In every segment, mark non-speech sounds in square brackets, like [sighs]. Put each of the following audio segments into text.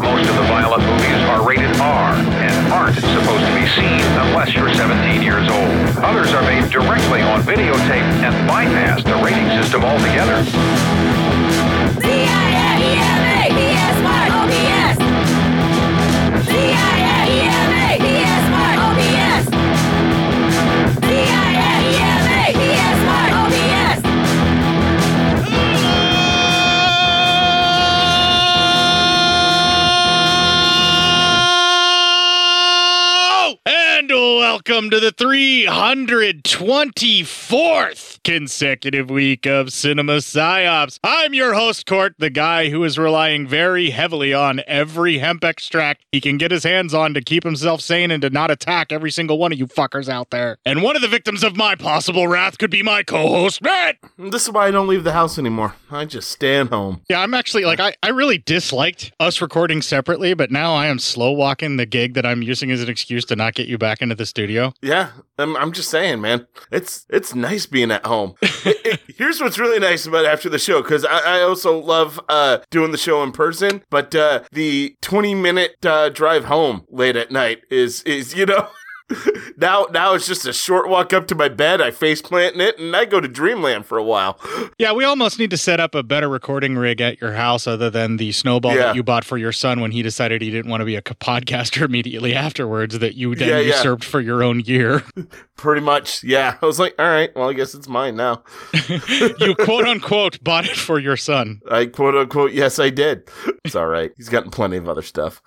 Most of the violent movies are rated R and aren't supposed to be seen unless you're 17 years old. Others are made directly on videotape and bypass the rating system altogether. Welcome to the 324th consecutive week of Cinema Psyops. I'm your host, Court, the guy who is relying very heavily on every hemp extract he can get his hands on to keep himself sane and to not attack every single one of you fuckers out there. And one of the victims of my possible wrath could be my co host, Matt. This is why I don't leave the house anymore. I just stay at home. Yeah, I'm actually like, I, I really disliked us recording separately, but now I am slow walking the gig that I'm using as an excuse to not get you back into the studio. Yeah, I'm, I'm just saying, man. It's it's nice being at home. [laughs] It- it- here's what's really nice about after the show, because I, I also love uh, doing the show in person, but uh, the 20 minute uh, drive home late at night is is you know. [laughs] [laughs] now now it's just a short walk up to my bed. I face plant in it, and I go to dreamland for a while. [gasps] Yeah, we almost need to set up a better recording rig at your house other than the snowball Yeah. that you bought for your son when he decided he didn't want to be a podcaster [laughs] immediately afterwards that you then Yeah, yeah. usurped for your own year. [laughs] Pretty much, yeah. I was like, all right, well, I guess it's mine now. you quote unquote bought it for your son. I quote unquote, yes, I did. It's all right. He's gotten plenty of other stuff.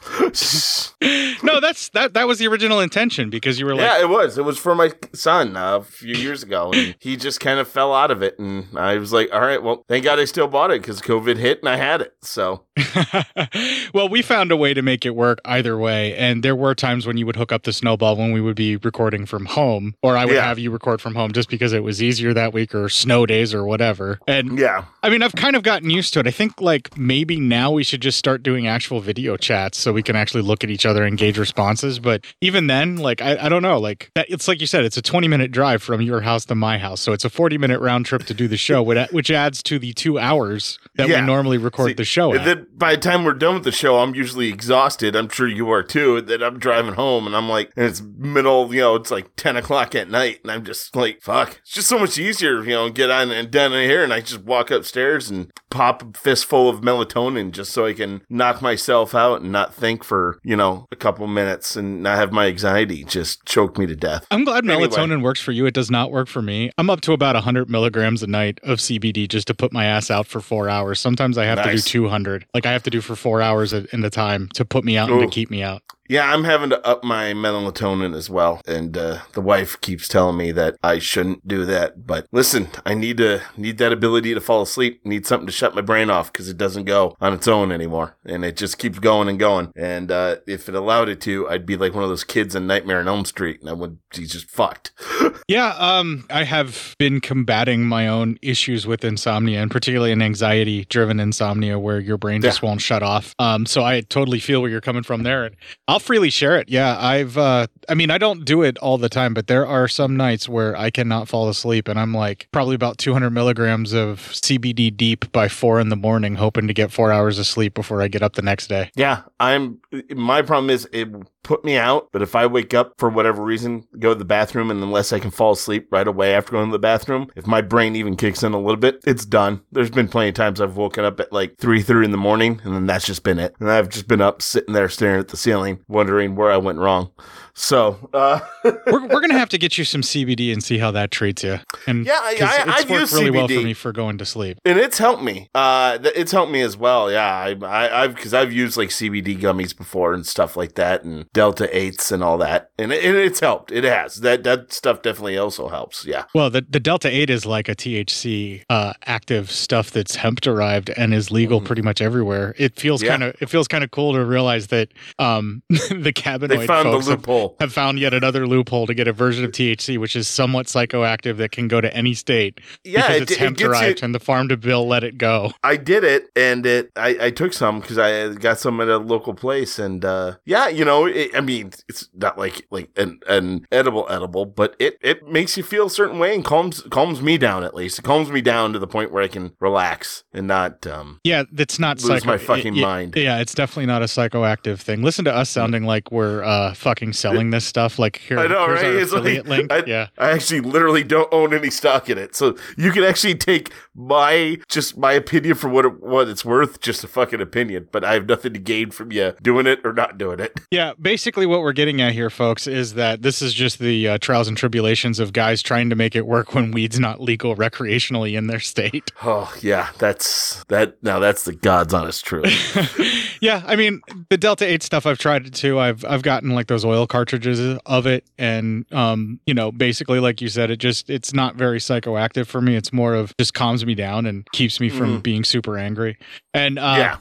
no, that's that. That was the original intention because you were like, yeah, it was. It was for my son uh, a few years ago, and he just kind of fell out of it. And I was like, all right, well, thank God I still bought it because COVID hit and I had it. So [laughs] well, we found a way to make it work either way. And there were times when you would hook up the snowball when we would be recording from home, or I would Yeah. have you record from home just because it was easier that week or snow days or whatever. And yeah, I mean, I've kind of gotten used to it. I think like maybe now we should just start doing actual video chats so we can actually look at each other and gauge responses. But even then, like, I, I don't know. Like, that, it's like you said, it's a 20 minute drive from your house to my house. So it's a 40 minute round trip to do the show, which- [laughs] adds to the two hours that Yeah. we normally record See, the show at. then by the time we're done with the show, I'm usually exhausted. I'm sure you are too. That I'm driving home and I'm like, and it's middle, you know, it's like 10 o'clock at night, and I'm just like, fuck. It's just so much easier, you know, get on and down in here, and I just walk upstairs and pop a fistful of melatonin just so I can knock myself out and not think for, you know, a couple minutes and not have my anxiety just choke me to death. I'm glad Anyway. melatonin works for you. It does not work for me. I'm up to about 100 milligrams a night of CBD just to put my ass out for four hours. Sometimes I have to do 200. Like I have to do for four hours at- in the time to put me out and to keep me out. Yeah, I'm having to up my melatonin as well, and uh, the wife keeps telling me that I shouldn't do that. But listen, I need to need that ability to fall asleep. Need something to shut my brain off because it doesn't go on its own anymore, and it just keeps going and going. And uh, if it allowed it to, I'd be like one of those kids in Nightmare on Elm Street, and I would be just fucked. [laughs] Yeah, um, I have been combating my own issues with insomnia, and particularly an anxiety-driven insomnia where your brain just won't shut off. Um, so I totally feel where you're coming from there, and I'll freely share it. Yeah, I've, uh, I mean, I don't do it all the time, but there are some nights where I cannot fall asleep, and I'm like probably about 200 milligrams of CBD deep by four in the morning, hoping to get four hours of sleep before I get up the next day. Yeah, I'm. My problem is it put me out, but if I wake up for whatever reason, go to the bathroom, and unless I can fall asleep right away after going to the bathroom, if my brain even kicks in a little bit, it's done. There's been plenty of times I've woken up at like three thirty in the morning, and then that's just been it. And I've just been up sitting there staring at the ceiling, wondering where I went wrong. So, uh, [laughs] we're, we're gonna have to get you some CBD and see how that treats you. And Yeah, I, I, it's I've worked used really well for me for going to sleep. and it's helped me. Uh, th- it's helped me as well. Yeah, I, I, I've because I've used like CBD gummies before and stuff like that, and Delta eights and all that, and, it, and it's helped. It has that that stuff definitely also helps. Yeah. Well, the, the Delta 8 is like a THC uh, active stuff that's hemp derived and is legal pretty much everywhere. It feels Mm. Yeah. kind of it feels kind of cool to realize that um, [laughs] the cannabinoid They found the have- loophole. Have, found yet another loophole to get a version of THC which is somewhat psychoactive that can go to any state Yeah, because it- it's it hemp you- derived and the farm to bill let it go. I did it, and it. I, I took some because I got some at a local place, and uh, yeah, you know, it, I mean, it's not like like an, an edible edible, but it it makes you feel a certain way and calms calms me down at least. It calms me down to the point where I can relax and not um. Yeah, that's not Lose psycho- my fucking it- it- mind. Yeah, it's definitely not a psychoactive thing. Listen to us sounding like we're uh, fucking selling this stuff. Like here, I know, right? It's like- link. I, yeah. I actually literally don't own any stock in it, so you can actually take my just my opinion for what it, what it's worth, just a fucking opinion. But I have nothing to gain from you doing it or not doing it. Yeah, basically what we're getting at here, folks, is that this is just the uh, trials and tribulations of guys trying to make it work when weed's not legal recreationally in their state. [laughs] Oh yeah, that's that. Now that's the God's honest truth. [laughs] yeah, I mean the Delta Eight stuff I've tried it too. I've I've gotten like those oil cartridges of it, and um, you know, basically like you said, it just it's not very psychoactive for me. It's more of just calms me down and keeps me from Mhm. being super angry. And uh, Yeah.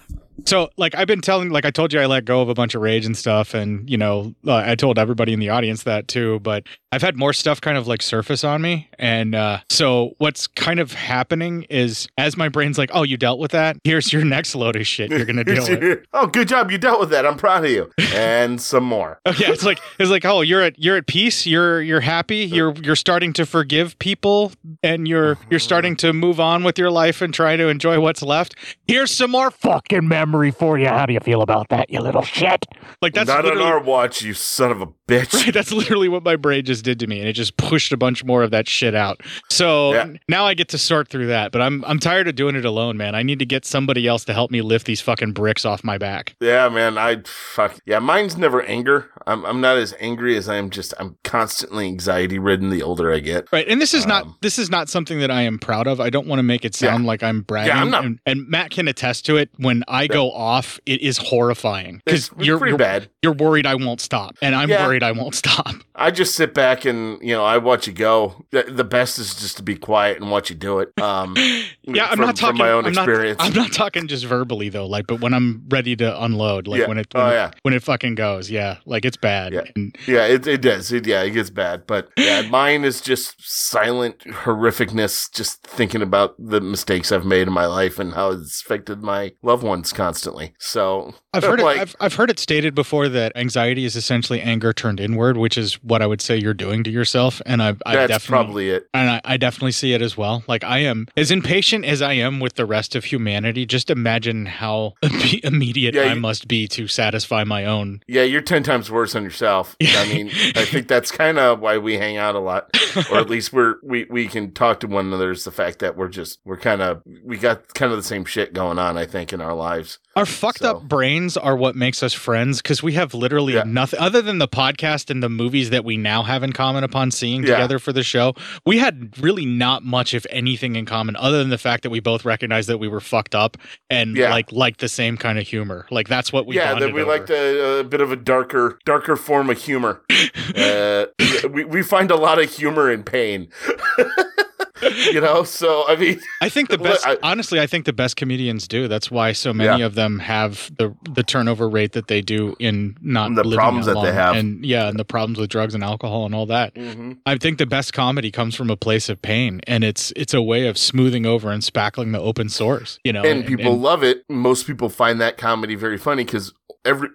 So, like, I've been telling, like, I told you I let go of a bunch of rage and stuff. And, you know, uh, I told everybody in the audience that too. But I've had more stuff kind of like surface on me. And uh, so, what's kind of happening is as my brain's like, oh, you dealt with that? Here's your next load of shit you're going to deal with. [laughs] oh, good job, you dealt with that. I'm proud of you, and some more. Oh, [laughs] yeah, it's like it's like oh you're at you're at peace you're you're happy you're you're starting to forgive people and you're you're starting to move on with your life and try to enjoy what's left. Here's some more fucking memory for you. How do you feel about that, you little shit? Like that's not on literally- our watch, you son of a bitch. Right, that's literally what my brain just did to me, and it just pushed a bunch more of that shit out. So Yeah. now I get to sort through that, but I'm I'm tired of doing it alone, man. I need to get somebody else to help me lift these fucking bricks off my back. Yeah, man. I fuck. Yeah, mine's never anger. I'm I'm not as angry as I am. Just I'm constantly anxiety ridden. The older I get. Right, and this is Um, not this is not something that I am proud of. I don't want to make it sound like I'm bragging. Yeah, I'm not- and, and Matt can attest to it. When I go go off, it is horrifying because you're pretty you're, bad. you're worried I won't stop, and I'm Yeah. worried I won't stop. [laughs] I just sit back and you know I watch you go. The, best is just to be quiet and watch you do it. Um, [laughs] Yeah, I'm not talking from my own I'm not- experience. I'm not talking just verbally though, like, but when I'm ready to unload, like Yeah. when it Oh, when, it- yeah. when it fucking goes, yeah, like it's bad. Yeah. And Yeah, it, it does. It, yeah, it gets bad. But yeah, mine is just silent horrificness, just thinking about the mistakes I've made in my life and how it's affected my loved ones constantly. So [laughs] I've heard like, it. I've, I've heard it stated before that anxiety is essentially anger turned inward, which is what I would say you're doing to yourself. And I've, I've that's definitely, probably it. and I, I definitely see it as well. Like I am as impatient as I am with the rest of humanity. Just imagine how [laughs] immediate Yeah, I you- must be to satisfy my own. Yeah, you're 10 times worse on yourself. [laughs] I mean, I think that's kind of why we hang out a lot, or at least we're, we, we can talk to one another is the fact that we're just, we're kind of, we got kind of the same shit going on, I think, in our lives. Our fucked So- up brains are what makes us friends because we have literally Yeah. nothing other than the podcast and the movies that we now have in common upon seeing Yeah. together for the show. We had really not much, if anything, in common other than the fact that we both recognized that we were fucked up and Yeah. like like the same kind of humor. Like that's what we yeah, that we liked a, a bit of a darker, darker form of humor. [laughs] uh, we we find a lot of humor in pain. [laughs] [laughs] you know, so I mean, I think the [laughs] best, I- honestly, I think the best comedians do. That's why so many Yeah. of them have the the turnover rate that they do in not And the problems that they have. and yeah, and the problems with drugs and alcohol and all that. mhm. I think the best comedy comes from a place of pain, and it's it's a way of smoothing over and spackling the open source. You know, and people and- love it. Most people find that comedy very funny because every,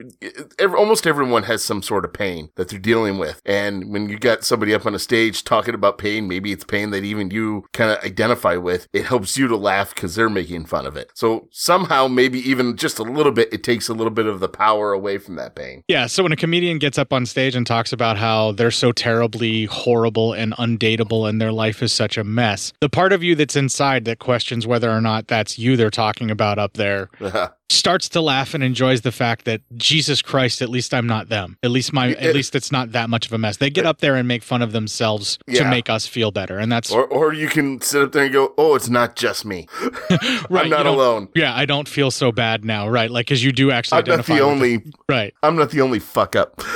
every almost everyone has some sort of pain that they're dealing with. And when you got somebody up on a stage talking about pain, maybe it's pain that even you kind of identify with. It helps you to laugh because they're making fun of it. So somehow, maybe even just a little bit, it takes a little bit of the power away from that pain. Yeah, so when a comedian gets up on stage and talks about how they're so terribly horrible and undateable and their life is such a mess, the part of you that's inside that questions whether or not that's you they're talking about up there [laughs] uh-huh. Starts to laugh and enjoys the fact that Jesus Christ, at least I'm not them. At least my at uh, least it's not that much of a mess. They get uh, up there and make fun of themselves to make us feel better. And that's or, or you can sit up there and go, "Oh, it's not just me. [laughs] [laughs] right. I'm not alone. Yeah, I don't feel so bad now, right? Like because you do actually I'm not the only. it. right. I'm not the only fuck up." [laughs]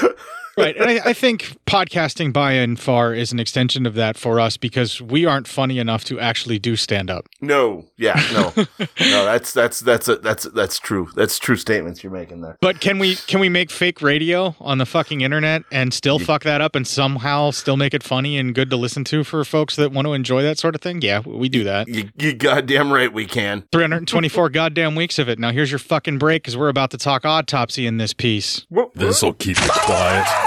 right. And I, I think podcasting by and far is an extension of that for us because we aren't funny enough to actually do stand up. No, yeah, no, no. That's that's that's a, that's that's true. That's true statements you're making there. But can we can we make fake radio on the fucking internet and still fuck that up and somehow still make it funny and good to listen to for folks that want to enjoy that sort of thing? Yeah, we do that. You, you goddamn right we can. 324 [laughs] goddamn weeks of it. Now here's your fucking break because we're about to talk autopsy in this piece. This'll keep it quiet.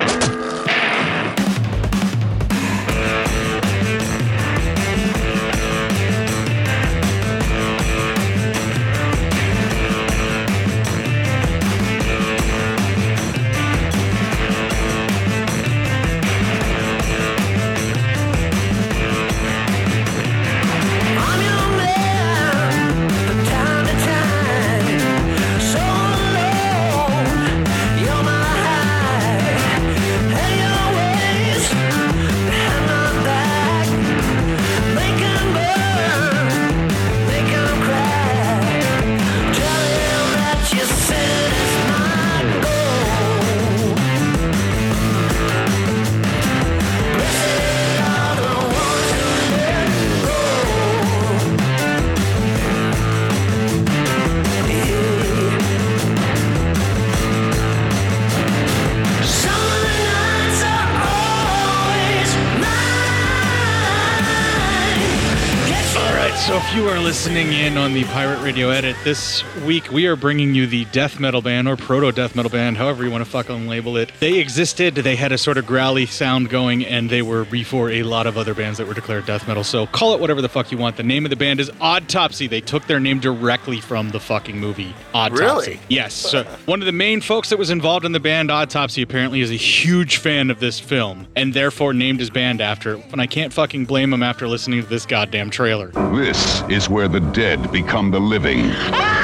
Radio Edit this week, we are bringing you the death metal band or proto death metal band, however you want to fucking label it. They existed, they had a sort of growly sound going, and they were before a lot of other bands that were declared death metal. So, call it whatever the fuck you want. The name of the band is Autopsy. They took their name directly from the fucking movie Autopsy. Really? Yes. So, one of the main folks that was involved in the band Autopsy apparently is a huge fan of this film and therefore named his band after it. And I can't fucking blame him after listening to this goddamn trailer. This is where the dead become the living. [laughs]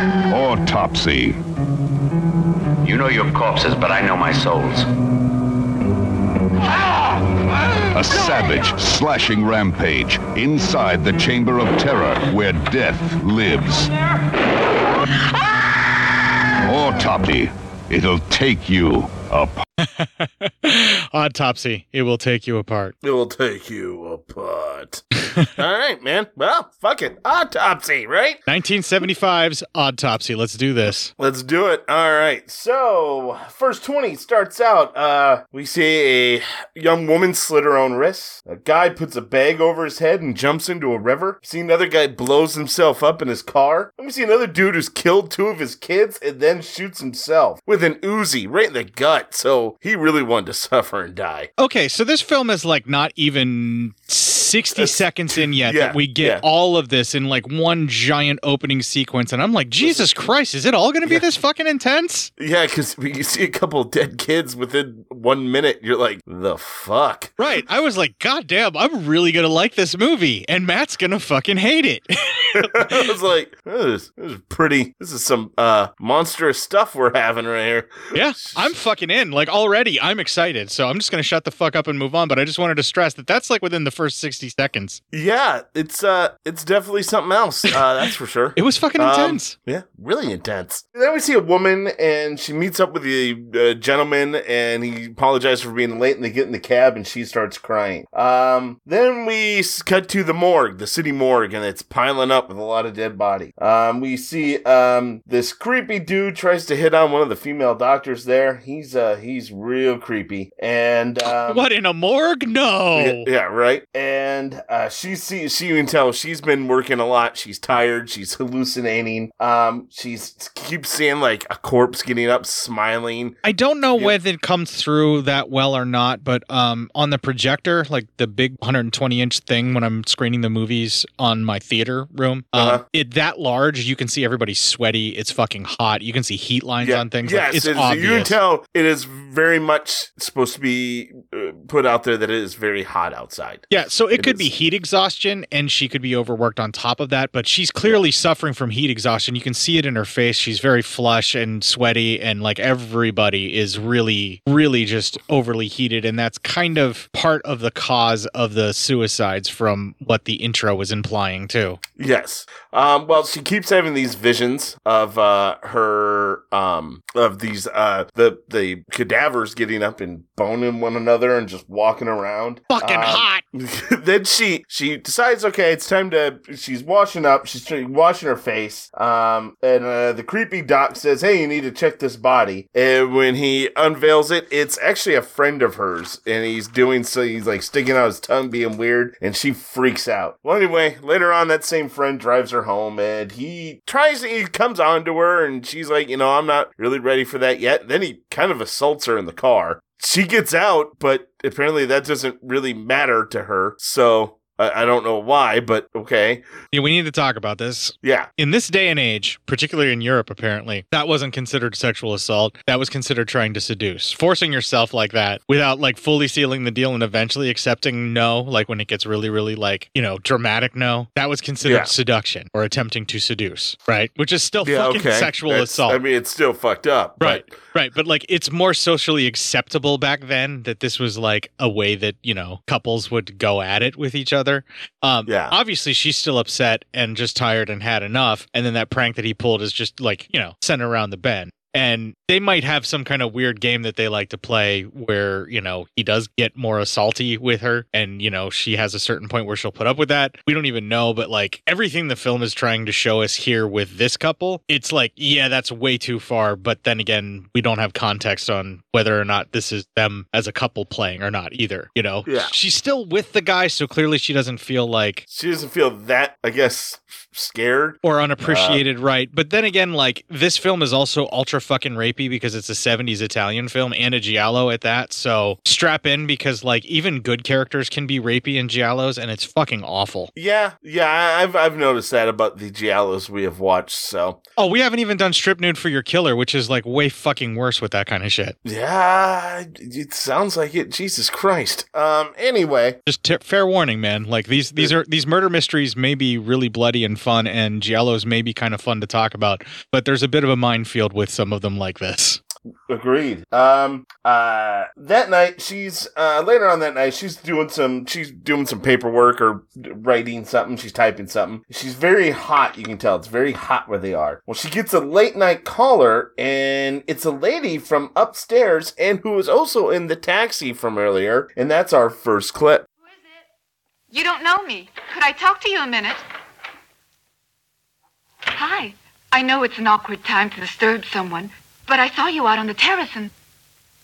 Autopsy. You know your corpses, but I know my souls. A savage, slashing rampage inside the Chamber of Terror where death lives. Autopsy. It'll take you apart. [laughs] Autopsy. It will take you apart. It will take you apart. [laughs] All right, man. Well, fuck it. Autopsy, right? 1975's Autopsy. Let's do this. Let's do it. All right. So, first 20 starts out. Uh, we see a young woman slit her own wrists. A guy puts a bag over his head and jumps into a river. We see another guy blows himself up in his car. And we see another dude who's killed two of his kids and then shoots himself with an Uzi right in the gut. So, he really wanted to [laughs] suffer and die. Okay, so this film is like not even 60 seconds in yet yeah, that we get yeah. all of this in like one giant opening sequence. And I'm like, Jesus Christ, is it all going to be this fucking intense? Yeah, because you see a couple dead kids within one minute. You're like, the fuck? Right. I was like, God damn, I'm really going to like this movie. And Matt's going to fucking hate it. [laughs] [laughs] I was like, this, is- this is pretty. This is some uh monstrous stuff we're having right here. yeah, I'm fucking in. Like already, I'm excited. So I'm just going to shut the fuck up and move on. But I just wanted to stress that that's like within the first 60 seconds. Yeah, it's uh, it's definitely something else. Uh, [laughs] that's for sure. It was fucking Um, intense. yeah, really intense. Then we see a woman, and she meets up with the uh, gentleman, and he apologizes for being late, and they get in the cab, and she starts crying. Um, then we cut to the morgue, the city morgue, and it's piling up with a lot of dead body. Um, we see um, this creepy dude tries to hit on one of the female doctors there. He's uh, he's real creepy, and um, [laughs] what in a morgue? No. yeah, yeah, right. And uh, she sees, she can tell she's been working a lot. She's tired. She's hallucinating. Um, she's keeps seeing like a corpse getting up, smiling. I don't know whether it comes through that well or not, but um, on the projector, like the big 120 inch thing when I'm screening the movies on my theater room, um, Uh-huh. it that large, you can see everybody's sweaty. It's fucking hot. You can see heat lines on things. Yes, like, it's it is- obvious. you can tell it is very much supposed to be uh, put out there that it is very hot outside. Yeah, so it, It could be heat exhaustion and she could be overworked on top of that, but she's clearly suffering from heat exhaustion. You can see it in her face. She's very flush and sweaty and like everybody is really really just overly heated and that's kind of part of the cause of the suicides from what the intro was implying too. Yes. Um, well, she keeps having these visions of uh, her um, of these uh, the the cadavers getting up and boning one another and just walking around. Fucking Um, hot. [laughs] then she she decides okay it's time to she's washing up she's washing her face um and uh, the creepy doc says hey you need to check this body. And when he unveils it it's actually a friend of hers and he's doing so he's like sticking out his tongue being weird and she freaks out. Well anyway later on that same friend drives her home and he tries he comes on to her and she's like you know i'm not really ready for that yet. Then he kind of assaults her in the car. She gets out, but apparently that doesn't really matter to her. So I, I don't know why, but okay. Yeah, we need to talk about this. Yeah. In this day and age, particularly in Europe, apparently, that wasn't considered sexual assault. That was considered trying to seduce. Forcing yourself like that without like fully sealing the deal and eventually accepting no, like when it gets really, really like, you know, dramatic no, that was considered Yeah. seduction or attempting to seduce, right? Which is still Yeah, fucking okay. sexual That's- assault. I mean, it's still fucked up. Right, right. But like, it's more socially acceptable back then that this was like a way that you know couples would go at it with each other. Um, Yeah. Obviously, she's still upset and just tired and had enough. And then that prank that he pulled is just like you know sent around the bend. And they might have some kind of weird game that they like to play where, you know, he does get more assaulty with her and, you know, she has a certain point where she'll put up with that. We don't even know, but like everything the film is trying to show us here with this couple, it's like, yeah, that's way too far. But then again, we don't have context on whether or not this is them as a couple playing or not either, you know? Yeah. She's still with the guy, so clearly she doesn't feel like She doesn't feel that, I guess, scared. or unappreciated, right? But then again, like this film is also ultra fucking rapey because it's a 70s Italian film and a giallo at that. So strap in because like even good characters can be rapey in giallos and it's fucking awful. Yeah, yeah, I've I've noticed that about the giallos we have watched. So Oh, we haven't even done strip nude for your killer, which is like way fucking worse with that kind of shit. yeah, it sounds like it. Jesus Christ. Um. Anyway, Just t- fair warning, man. Like these these are these murder mysteries may be really bloody and fun, and giallos may be kind of fun to talk about, but there's a bit of a minefield with some of them like this. Agreed. Um. Uh. That night, she's uh later on that night, she's doing some she's doing some paperwork or writing something. She's typing something. She's very hot. You can tell it's very hot where they are. Well, she gets a late night caller, and it's a lady from upstairs, and who was also in the taxi from earlier, and that's our first clip. Who is it? You don't know me. Could I talk to you a minute? Hi. I know it's an awkward time to disturb someone, but I saw you out on the terrace and.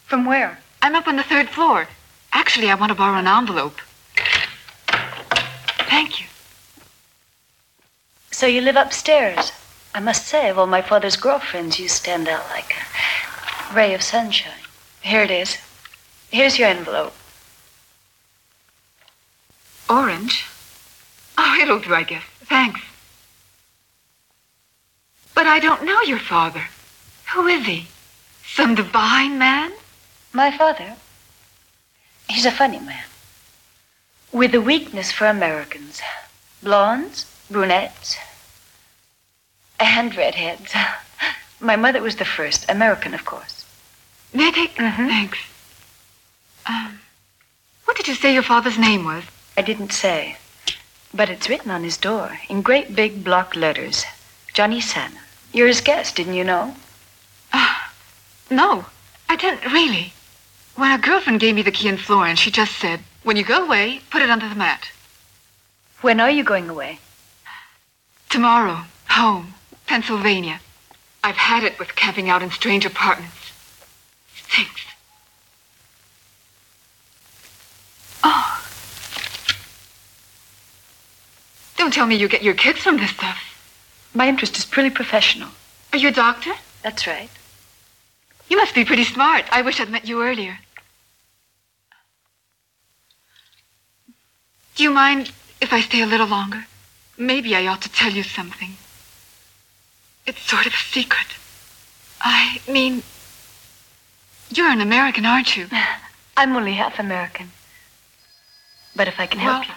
From where? I'm up on the third floor. Actually, I want to borrow an envelope. Thank you. So you live upstairs? I must say, of all my father's girlfriends, you stand out like a ray of sunshine. Here it is. Here's your envelope. Orange? Oh, it'll do, I guess. Thanks. But I don't know your father. Who is he? Some divine man? My father? He's a funny man. With a weakness for Americans. Blondes, brunettes, and redheads. [laughs] My mother was the first, American, of course. May I take? Thanks. Um, what did you say your father's name was? I didn't say. But it's written on his door in great big block letters. Johnny Sanna. You're his guest, didn't you know? Ah, no, I didn't really. When a girlfriend gave me the key in Florence, she just said, when you go away, put it under the mat. When are you going away? Tomorrow, home, Pennsylvania. I've had it with camping out in strange apartments. Thanks. Oh. Don't tell me you get your kids from this stuff. My interest is purely professional. Are you a doctor? That's right. You must be pretty smart. I wish I'd met you earlier. Do you mind if I stay a little longer? Maybe I ought to tell you something. It's sort of a secret. I mean, you're an American, aren't you? [laughs] I'm only half American. But if I can help Well,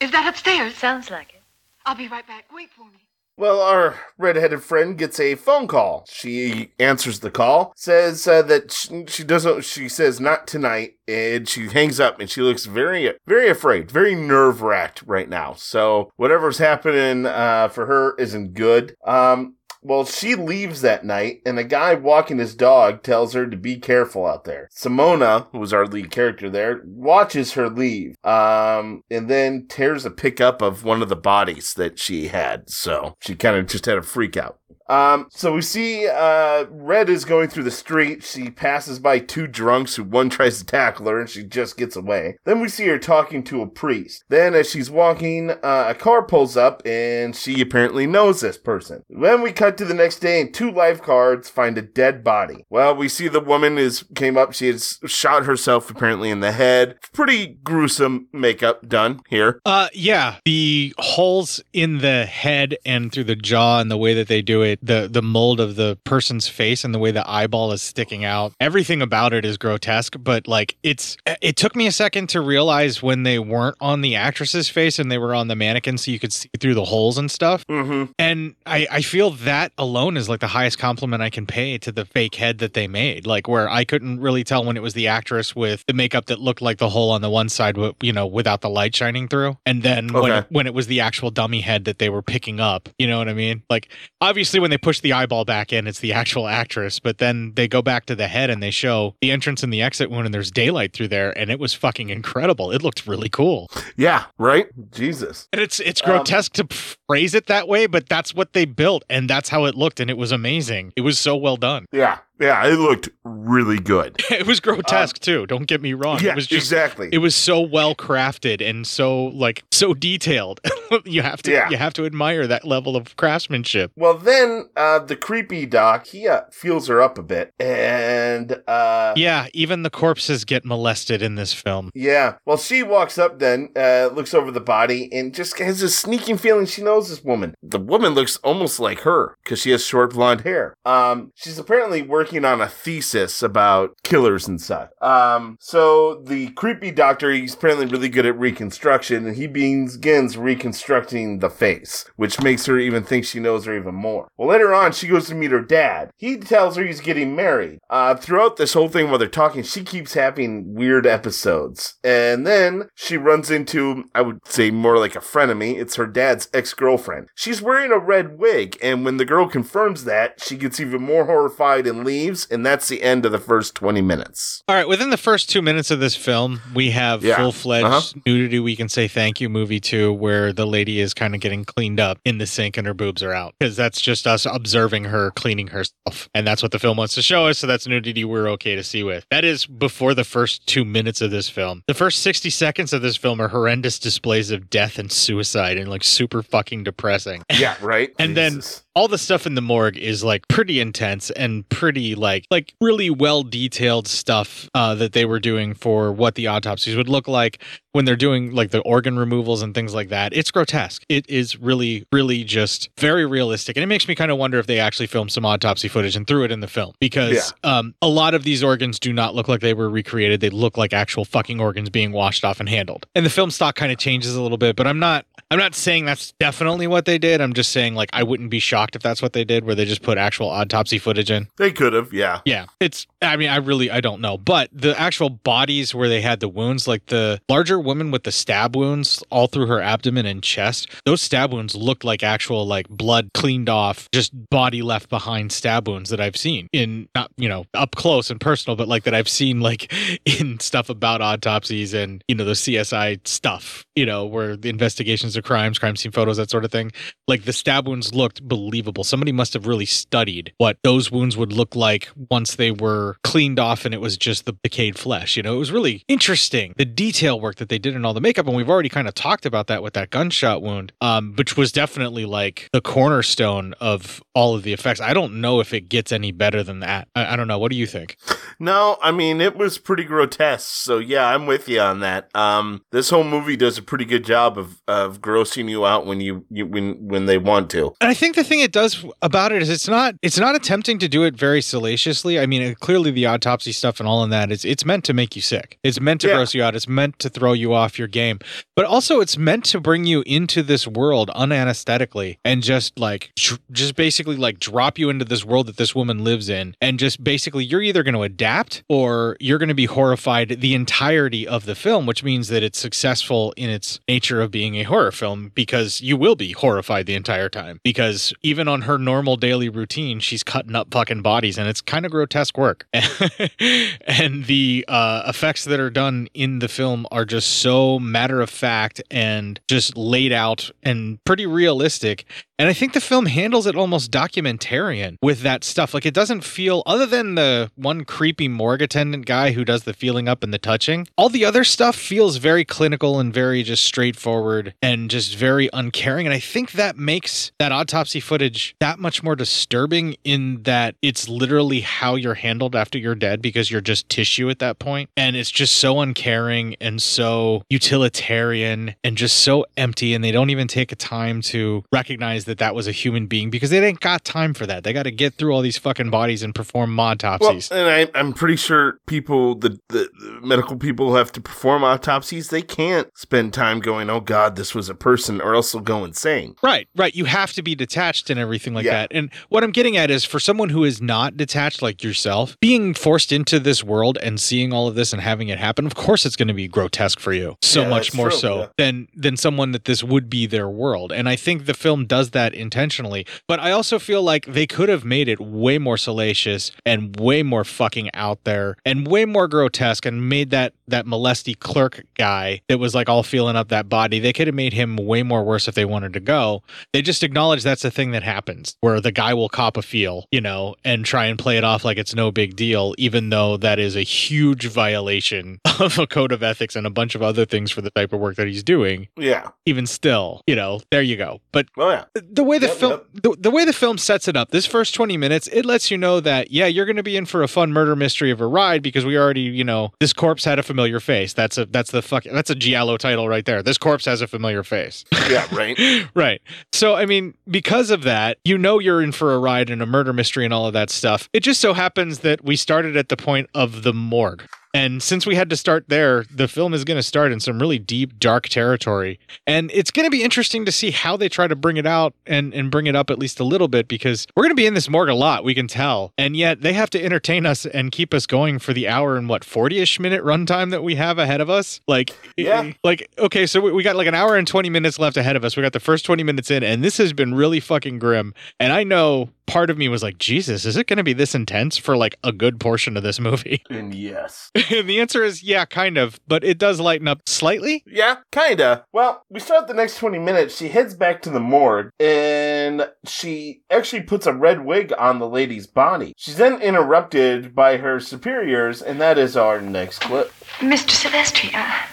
Is that upstairs? Sounds like it. I'll be right back. Wait for me. Well, our redheaded friend gets a phone call. She answers the call, says uh, that she, she doesn't. She says not tonight, and she hangs up. And she looks very, very afraid, very nerve wracked right now. So whatever's happening uh, for her isn't good. Um, well, she leaves that night, and a guy walking his dog tells her to be careful out there. Simona, who's our lead character there, watches her leave, um, and then tears a pickup of one of the bodies that she had. So she kind of just had a freak out. Um, so we see uh, Red is going through the street. She passes by two drunks who one tries to tackle her and she just gets away. Then we see her talking to a priest. Then as she's walking, uh, a car pulls up and she apparently knows this person. Then we cut to the next day and two lifeguards find a dead body. Well, we see the woman is came up. She has shot herself apparently in the head. Pretty gruesome makeup done here. Uh, yeah, the holes in the head and through the jaw and the way that they do it, the the mold of the person's face and the way the eyeball is sticking out, everything about it is grotesque. But like, it's it took me a second to realize when they weren't on the actress's face and they were on the mannequin, so you could see through the holes and stuff. Mm-hmm. And I I feel that alone is like the highest compliment I can pay to the fake head that they made. Like where I couldn't really tell when it was the actress with the makeup that looked like the hole on the one side, you know, without the light shining through, and then when Okay. it, when it was the actual dummy head that they were picking up. You know what I mean? Like obviously when they push the eyeball back in, it's the actual actress. But then they go back to the head and they show the entrance and the exit wound, and there's daylight through there, and it was fucking incredible. It looked really cool. Yeah, right? Jesus. And it's it's Um, grotesque to phrase it that way, but that's what they built, and that's how it looked, and it was amazing. It was so well done. Yeah, yeah, it looked really good. [laughs] it was grotesque too. Don't get me wrong. Um, yeah, it was just, exactly. It was so well crafted and so like so detailed. [laughs] you have to Yeah. you have to admire that level of craftsmanship. Well, then uh, the creepy doc he uh, feels her up a bit, and uh, Yeah, even the corpses get molested in this film. yeah. Well, she walks up, then uh, looks over the body, and just has this sneaking feeling she knows this woman. The woman looks almost like her because she has short blonde hair. Um, she's apparently working on a thesis about killers and such. Um, so the creepy doctor, he's apparently really good at reconstruction, and he begins reconstructing the face, which makes her even think she knows her even more. Well, later on, she goes to meet her dad. He tells her he's getting married. Uh, throughout this whole thing while they're talking, she keeps having weird episodes. And then she runs into, I would say, more like a frenemy. It's her dad's ex girlfriend. She's wearing a red wig, and when the girl confirms that, she gets even more horrified and leaves, and that's the end of the first 20 minutes. All right, within the first two minutes of this film, we have Yeah. full fledged Uh-huh. nudity. We can say thank you movie too, where the lady is kind of getting cleaned up in the sink and her boobs are out because that's just us observing her cleaning herself, and that's what the film wants to show us. So that's nudity we're okay to see with. That is before the first two minutes of this film. The first sixty seconds of this film are horrendous displays of death and suicide and like super fucking depressing. Yeah, right? [laughs] And then all the stuff in the morgue is like pretty intense and pretty like like really well detailed stuff uh, that they were doing for what the autopsies would look like when they're doing like the organ removals and things like that. It's grotesque. It is really really just very realistic, and it makes me kind of wonder if they actually filmed some autopsy footage and threw it in the film because um, a lot of these organs do not look like they were recreated. They look like actual fucking organs being washed off and handled. And the film stock kind of changes a little bit, but I'm not I'm not saying that's definitely what they did. I'm just saying like I wouldn't be shocked if that's what they did, where they just put actual autopsy footage in. They could have, yeah. Yeah, it's. I mean, I really, I don't know, but the actual bodies where they had the wounds, like the larger woman with the stab wounds all through her abdomen and chest, those stab wounds looked like actual like blood cleaned off, just body left behind stab wounds that I've seen in not you know up close and personal, but like that I've seen like [laughs] in stuff about autopsies and you know the CSI stuff, you know, where the investigations of crimes, crime scene photos, that sort of thing. Like the stab wounds looked believable. Somebody must have really studied what those wounds would look like once they were cleaned off and it was just the decayed flesh. You know, it was really interesting the detail work that they did in all the makeup. And we've already kind of talked about that with that gunshot wound, um, which was definitely like the cornerstone of all of the effects. I don't know if it gets any better than that. I, I don't know. What do you think? No, I mean it was pretty grotesque. So yeah, I'm with you on that. Um, this whole movie does a pretty good job of of grossing you out when you, you when when they want to. And I think the thing it does about it is it's not it's not attempting to do it very salaciously. I mean, it, clearly the autopsy stuff and all of that is it's meant to make you sick. It's meant to Yeah. gross you out. It's meant to throw you off your game. But also it's meant to bring you into this world unanesthetically and just like just basically like drop you into this world that this woman lives in and just basically you're either going to adapt or you're going to be horrified the entirety of the film, which means that it's successful in its nature of being a horror film because you will be horrified the entire time. Because even on her normal daily routine, she's cutting up fucking bodies and it's kind of grotesque work. [laughs] and the uh, effects that are done in the film are just so matter of fact and just laid out and pretty realistic. And I think the film handles it almost documentarian with that stuff. Like it doesn't feel, other than the one creepy morgue attendant guy who does the feeling up and the touching, all the other stuff feels very clinical and very just straightforward and just very uncaring. And I think that makes that autopsy footage that much more disturbing in that it's literally how you're handled after you're dead because you're just tissue at that point. And it's just so uncaring and so utilitarian and just so empty. And they don't even take a time to recognize that that that was a human being because they didn't got time for that. They got to get through all these fucking bodies and perform Well, autopsies. and I, I'm pretty sure people, the, the, the medical people who have to perform autopsies, they can't spend time going, "Oh God, this was a person," or else they'll go insane. Right, right. You have to be detached and everything like Yeah. that. And what I'm getting at is for someone who is not detached like yourself, being forced into this world and seeing all of this and having it happen, of course it's going to be grotesque for you. So Yeah, much more true, so yeah. than than someone that this would be their world. And I think the film does that intentionally. But I also feel like they could have made it way more salacious and way more fucking out there and way more grotesque and made that that molesty clerk guy that was like all feeling up that body. They could have made him way more worse if they wanted to go. They just acknowledge that's a thing that happens where the guy will cop a feel, you know, and try and play it off like it's no big deal, even though that is a huge violation [laughs] of a code of ethics and a bunch of other things for the type of work that he's doing. Yeah. Even still, you know, there you go. But oh yeah, the way the Yep, film the, the way the film sets it up, this first 20 minutes, it lets you know that yeah, you're going to be in for a fun murder mystery of a ride because we already, you know, this corpse had a familiar face. That's a that's the fuck that's a giallo title right there. This corpse has a familiar face. Yeah, right. [laughs] right. So, I mean, because of that, you know you're in for a ride and a murder mystery and all of that stuff. It just so happens that we started at the point of the morgue. And since we had to start there, the film is going to start in some really deep, dark territory. And it's going to be interesting to see how they try to bring it out and, and bring it up at least a little bit because we're going to be in this morgue a lot, we can tell. And yet they have to entertain us and keep us going for the hour and what, 40 ish minute runtime that we have ahead of us? Like, Yeah. Eh, like, okay, so we, we got like an hour and 20 minutes left ahead of us. We got the first 20 minutes in, and this has been really fucking grim. And I know part of me was like, Jesus, is it going to be this intense for like a good portion of this movie? [laughs] And yes. and the answer is yeah, kind of, but it does lighten up slightly. Yeah, kinda. Well, we start the next 20 minutes. She heads back to the morgue and she actually puts a red wig on the lady's body. She's then interrupted by her superiors, and that is our next clip. Mr. Silvestri, I,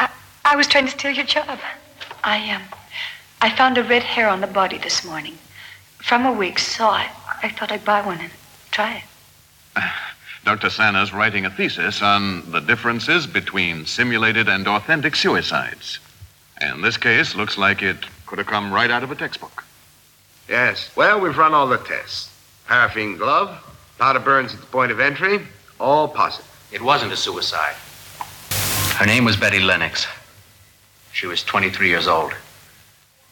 I, I was trying to steal your job. I um, I found a red hair on the body this morning from a week, so I, I thought I'd buy one and try it. [sighs] Dr. Sana's writing a thesis on the differences between simulated and authentic suicides. And this case looks like it could have come right out of a textbook. Yes. Well, we've run all the tests. Paraffin glove, powder burns at the point of entry, all positive. It wasn't a suicide. Her name was Betty Lennox. She was 23 years old.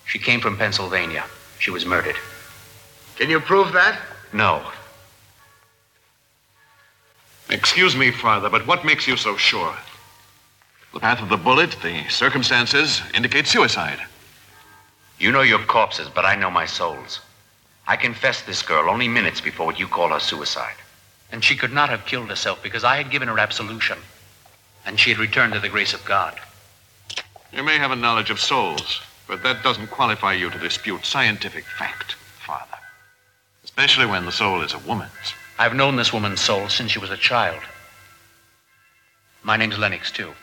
She came from Pennsylvania. She was murdered. Can you prove that? No. Excuse me, Father, but what makes you so sure? The path of the bullet, the circumstances indicate suicide. You know your corpses, but I know my souls. I confessed this girl only minutes before what you call her suicide. And she could not have killed herself because I had given her absolution. And she had returned to the grace of God. You may have a knowledge of souls, but that doesn't qualify you to dispute scientific fact, Father. Especially when the soul is a woman's. I've known this woman's soul since she was a child. My name's Lennox, too.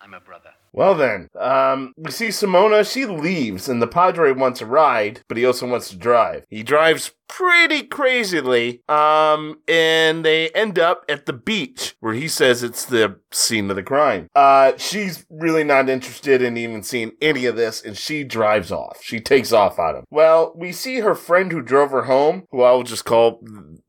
I'm a brother. Well then, um, we see Simona. She leaves, and the Padre wants a ride, but he also wants to drive. He drives pretty crazily, um, and they end up at the beach where he says it's the scene of the crime. Uh, she's really not interested in even seeing any of this, and she drives off. She takes off on him. Well, we see her friend who drove her home, who I will just call,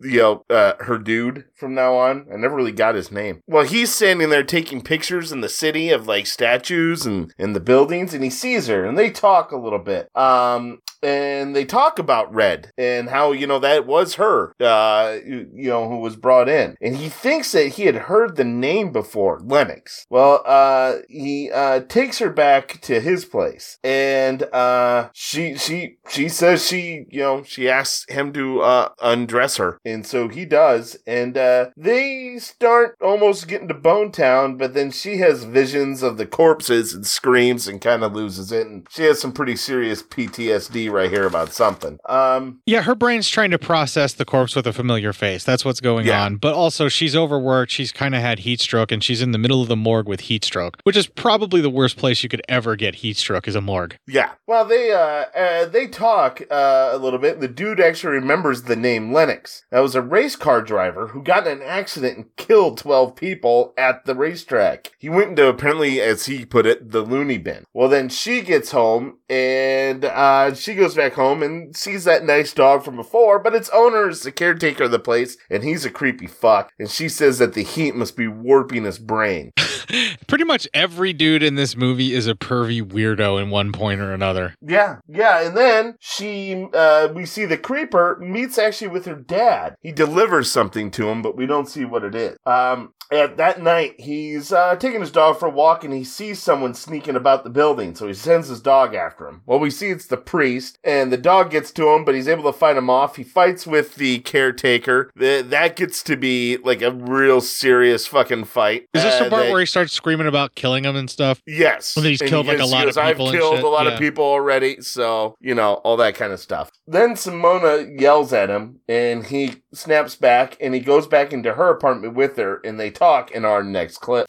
you know, uh, her dude from now on. I never really got his name. Well, he's standing there taking pictures in the city of like statues and, and the buildings, and he sees her, and they talk a little bit. Um, and they talk about Red and how, you know, that was her, uh, you, you know, who was brought in. And he thinks that he had heard the name before, Lennox. Well, uh, he, uh, takes her back to his place and, uh, she, she, she says she, you know, she asks him to, uh, undress her. And so he does. And, uh, they start almost getting to Bone Town, but then she has visions of the corpses and screams and kind of loses it. And she has some pretty serious PTSD right here about something. Um, Yeah, her brain's trying to process the corpse with a familiar face. That's what's going Yeah. on. But also, she's overworked. She's kind of had heat stroke, and she's in the middle of the morgue with heat stroke, which is probably the worst place you could ever get heat stroke is a morgue. Yeah. Well, they uh, uh they talk uh, a little bit. The dude actually remembers the name Lennox. That was a race car driver who got in an accident and killed twelve people at the racetrack. He went into apparently, as he put it, the loony bin. Well, then she gets home and uh, she goes back home and sees that nice dog from before, but its owner is the caretaker of the place, and he's a creepy fuck. And she says that the heat must be warping his brain. [laughs] Pretty much every dude in this movie is a pervy weirdo in one point or another. Yeah, yeah, and then she, uh, we see the creeper meets actually with her dad. He delivers something to him, but we don't see what it is. Um, at that night, he's uh, taking his dog for a walk, and he sees someone sneaking about the building, so he sends his dog after him. Well, we see it's the priest, and the dog gets to him, but he's able to fight him off. He fights with the caretaker. The, that gets to be like a real serious fucking fight. Is this the Uh, part they- where he starts screaming about killing him and stuff? Yes. When he's And killed he like a lot of people I've killed a lot Yeah. of people already, so you know all that kind of stuff. Then Simona yells at him, and he snaps back, and he goes back into her apartment with her, and they talk in our next clip.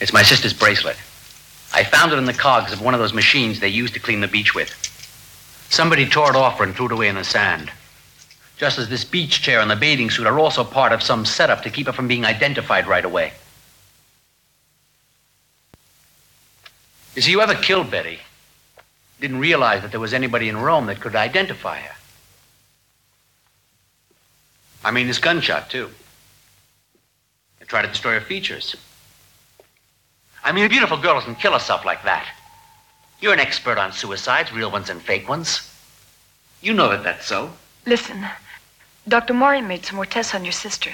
It's my sister's bracelet. I found it in the cogs of one of those machines they use to clean the beach with. Somebody tore it off and threw it away in the sand. Just as this beach chair and the bathing suit are also part of some setup to keep it from being identified right away. You see, whoever killed Betty didn't realize that there was anybody in Rome that could identify her. I mean, this gunshot, too. They tried to destroy her features. I mean, a beautiful girl doesn't kill herself like that. You're an expert on suicides, real ones and fake ones. You know that that's so. Listen, Dr. Maury made some more tests on your sister,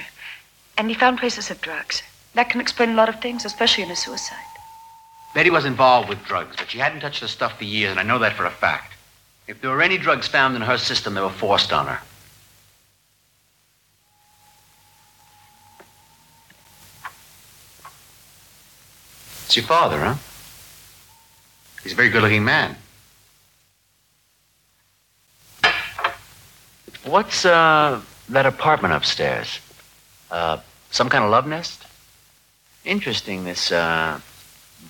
and he found traces of drugs. That can explain a lot of things, especially in a suicide. Betty was involved with drugs, but she hadn't touched the stuff for years, and I know that for a fact. If there were any drugs found in her system, they were forced on her. It's your father, huh? He's a very good looking man. What's, uh, that apartment upstairs? Uh, some kind of love nest? Interesting, this, uh,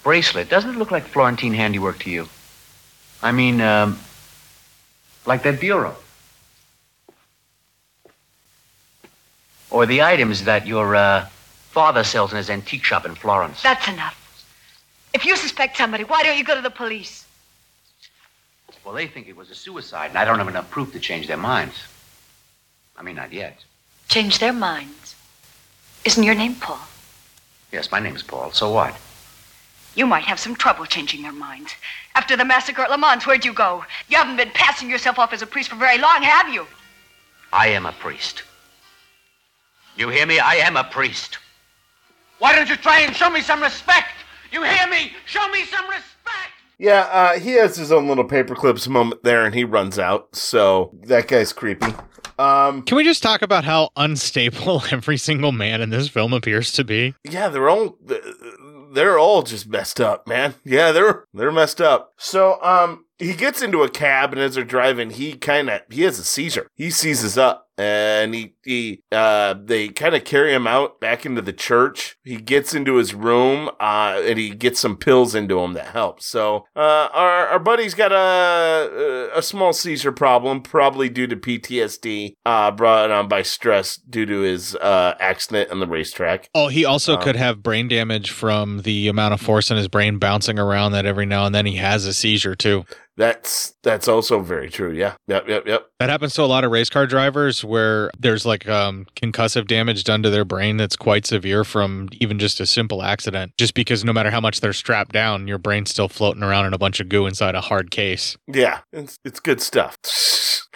bracelet. Doesn't it look like Florentine handiwork to you? I mean, um, like that bureau. Or the items that your, uh, father sells in his antique shop in Florence. That's enough. If you suspect somebody, why don't you go to the police? Well, they think it was a suicide, and I don't have enough proof to change their minds. I mean, not yet. Change their minds. Isn't your name Paul? Yes, my name's Paul. So what? You might have some trouble changing their minds. After the massacre at Le Mans, where'd you go? You haven't been passing yourself off as a priest for very long, have you? I am a priest. You hear me? I am a priest. Why don't you try and show me some respect? You hear me? Show me some respect. Yeah, uh, he has his own little paper clips moment there, and he runs out. So that guy's creepy. Um, Can we just talk about how unstable [laughs] every single man in this film appears to be? yeah, they're all they're all just messed up, man. Yeah, they're they're messed up. So, um, he gets into a cab, and as they're driving, he kind of he has a seizure. He seizes up, and he he uh they kind of carry him out back into the church. He gets into his room, uh, and he gets some pills into him that help. So, uh, our our buddy's got a a small seizure problem, probably due to PTSD, uh, brought on by stress due to his uh accident on the racetrack. Oh, he also Um, could have brain damage from the amount of force in his brain bouncing around that every now and then he has a seizure too. That's that's also very true. Yeah. Yep. Yep. Yep. That happens to a lot of race car drivers where there's like um, concussive damage done to their brain that's quite severe from even just a simple accident. Just because no matter how much they're strapped down, your brain's still floating around in a bunch of goo inside a hard case. Yeah, it's it's good stuff.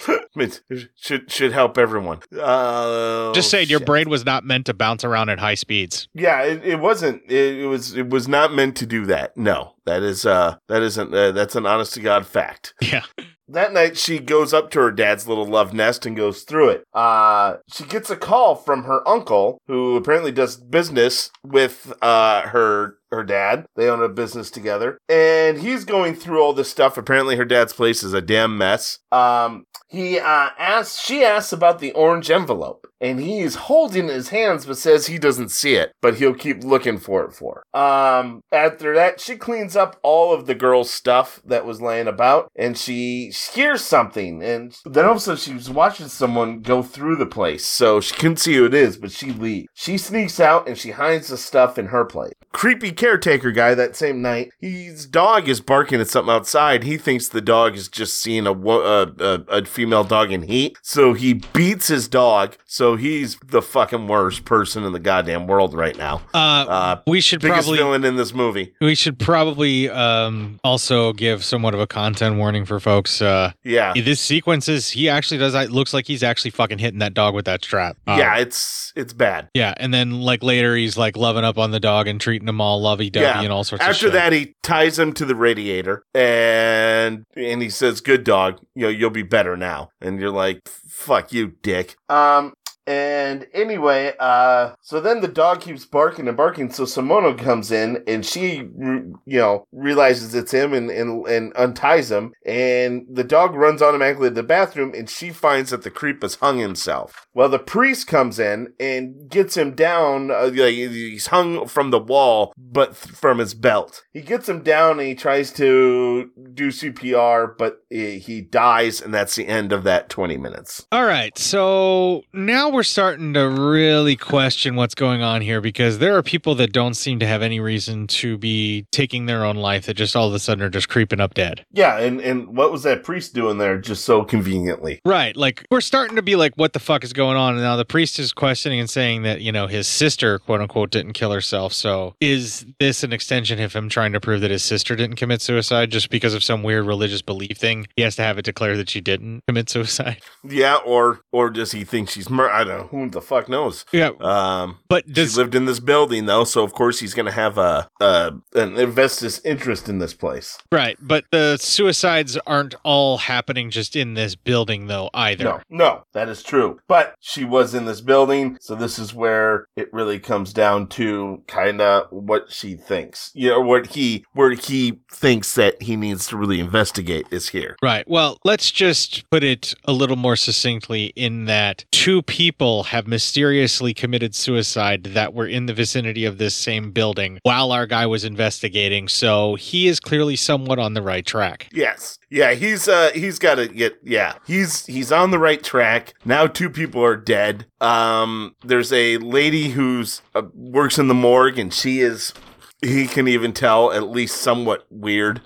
[laughs] it should should help everyone. Uh, just saying, your brain was not meant to bounce around at high speeds. Yeah, it, it wasn't. It, it was it was not meant to do that. No, that is uh that isn't uh, that's an honest to god fact. Yeah. That night, she goes up to her dad's little love nest and goes through it. Uh, she gets a call from her uncle, who apparently does business with uh, her her dad. They own a business together, and he's going through all this stuff. Apparently, her dad's place is a damn mess. Um, he uh, asks, she asks about the orange envelope, and he's holding his hands, but says he doesn't see it, but he'll keep looking for it for. her. Um, after that, she cleans up all of the girl's stuff that was laying about, and she hears something, and then all of a sudden she was watching someone go through the place, so she couldn't see who it is, but she leaves. She sneaks out and she hides the stuff in her place. Creepy caretaker guy that same night, his dog is barking at something outside. He thinks the dog is just seeing a, a, a, a female dog in heat, so he beats his dog. So so he's the fucking worst person in the goddamn world right now. Uh, we should biggest probably villain in this movie. we should probably um, also give somewhat of a content warning for folks. Uh, Yeah. this sequence is he actually does. It looks like he's actually fucking hitting that dog with that strap. Um, yeah, it's it's bad. yeah, and then like later he's like loving up on the dog and treating him all lovey dovey Yeah. and all sorts of After that, he ties him to the radiator and and he says, "Good dog, you know you'll be better now." And you're like, "Fuck you, dick." Um. And anyway, uh, so then the dog keeps barking and barking. So Simona comes in and she, you know, realizes it's him and, and, and unties him. And the dog runs automatically to the bathroom and she finds that the creep has hung himself. Well, the priest comes in and gets him down. Uh, he's hung from the wall, but th- from his belt. He gets him down and he tries to do CPR, but he he dies. And that's the end of that 20 minutes. All right, so now we're starting to really question what's going on here because there are people that don't seem to have any reason to be taking their own life that just all of a sudden are just creeping up dead. Yeah, and, and what was that priest doing there just so conveniently? Right, like we're starting to be like, what the fuck is going on? And now the priest is questioning and saying that, you know, his sister, quote unquote, didn't kill herself. So is this an extension of him trying to prove that his sister didn't commit suicide just because of some weird religious belief thing? He has to have it declare that she didn't commit suicide. Yeah, or or does he think she's mur? I don't know. Who the fuck knows? Yeah. Um, but she lived in this building though, so of course he's gonna have a, a an investor's interest in this place. Right, but the suicides aren't all happening just in this building, though, either. No, no, that is true. But she was in this building, so this is where it really comes down to kind of what she thinks. You know, what he where he thinks that he needs to really investigate is here. Right. Well, let's just put it a little more succinctly in that two people have mysteriously committed suicide that were in the vicinity of this same building while our guy was investigating. So he is clearly somewhat on the right track. Yes. Yeah, he's uh he's got to get yeah. He's he's on the right track. Now two people are dead. Um there's a lady who's uh, works in the morgue and she is he can even tell at least somewhat weird.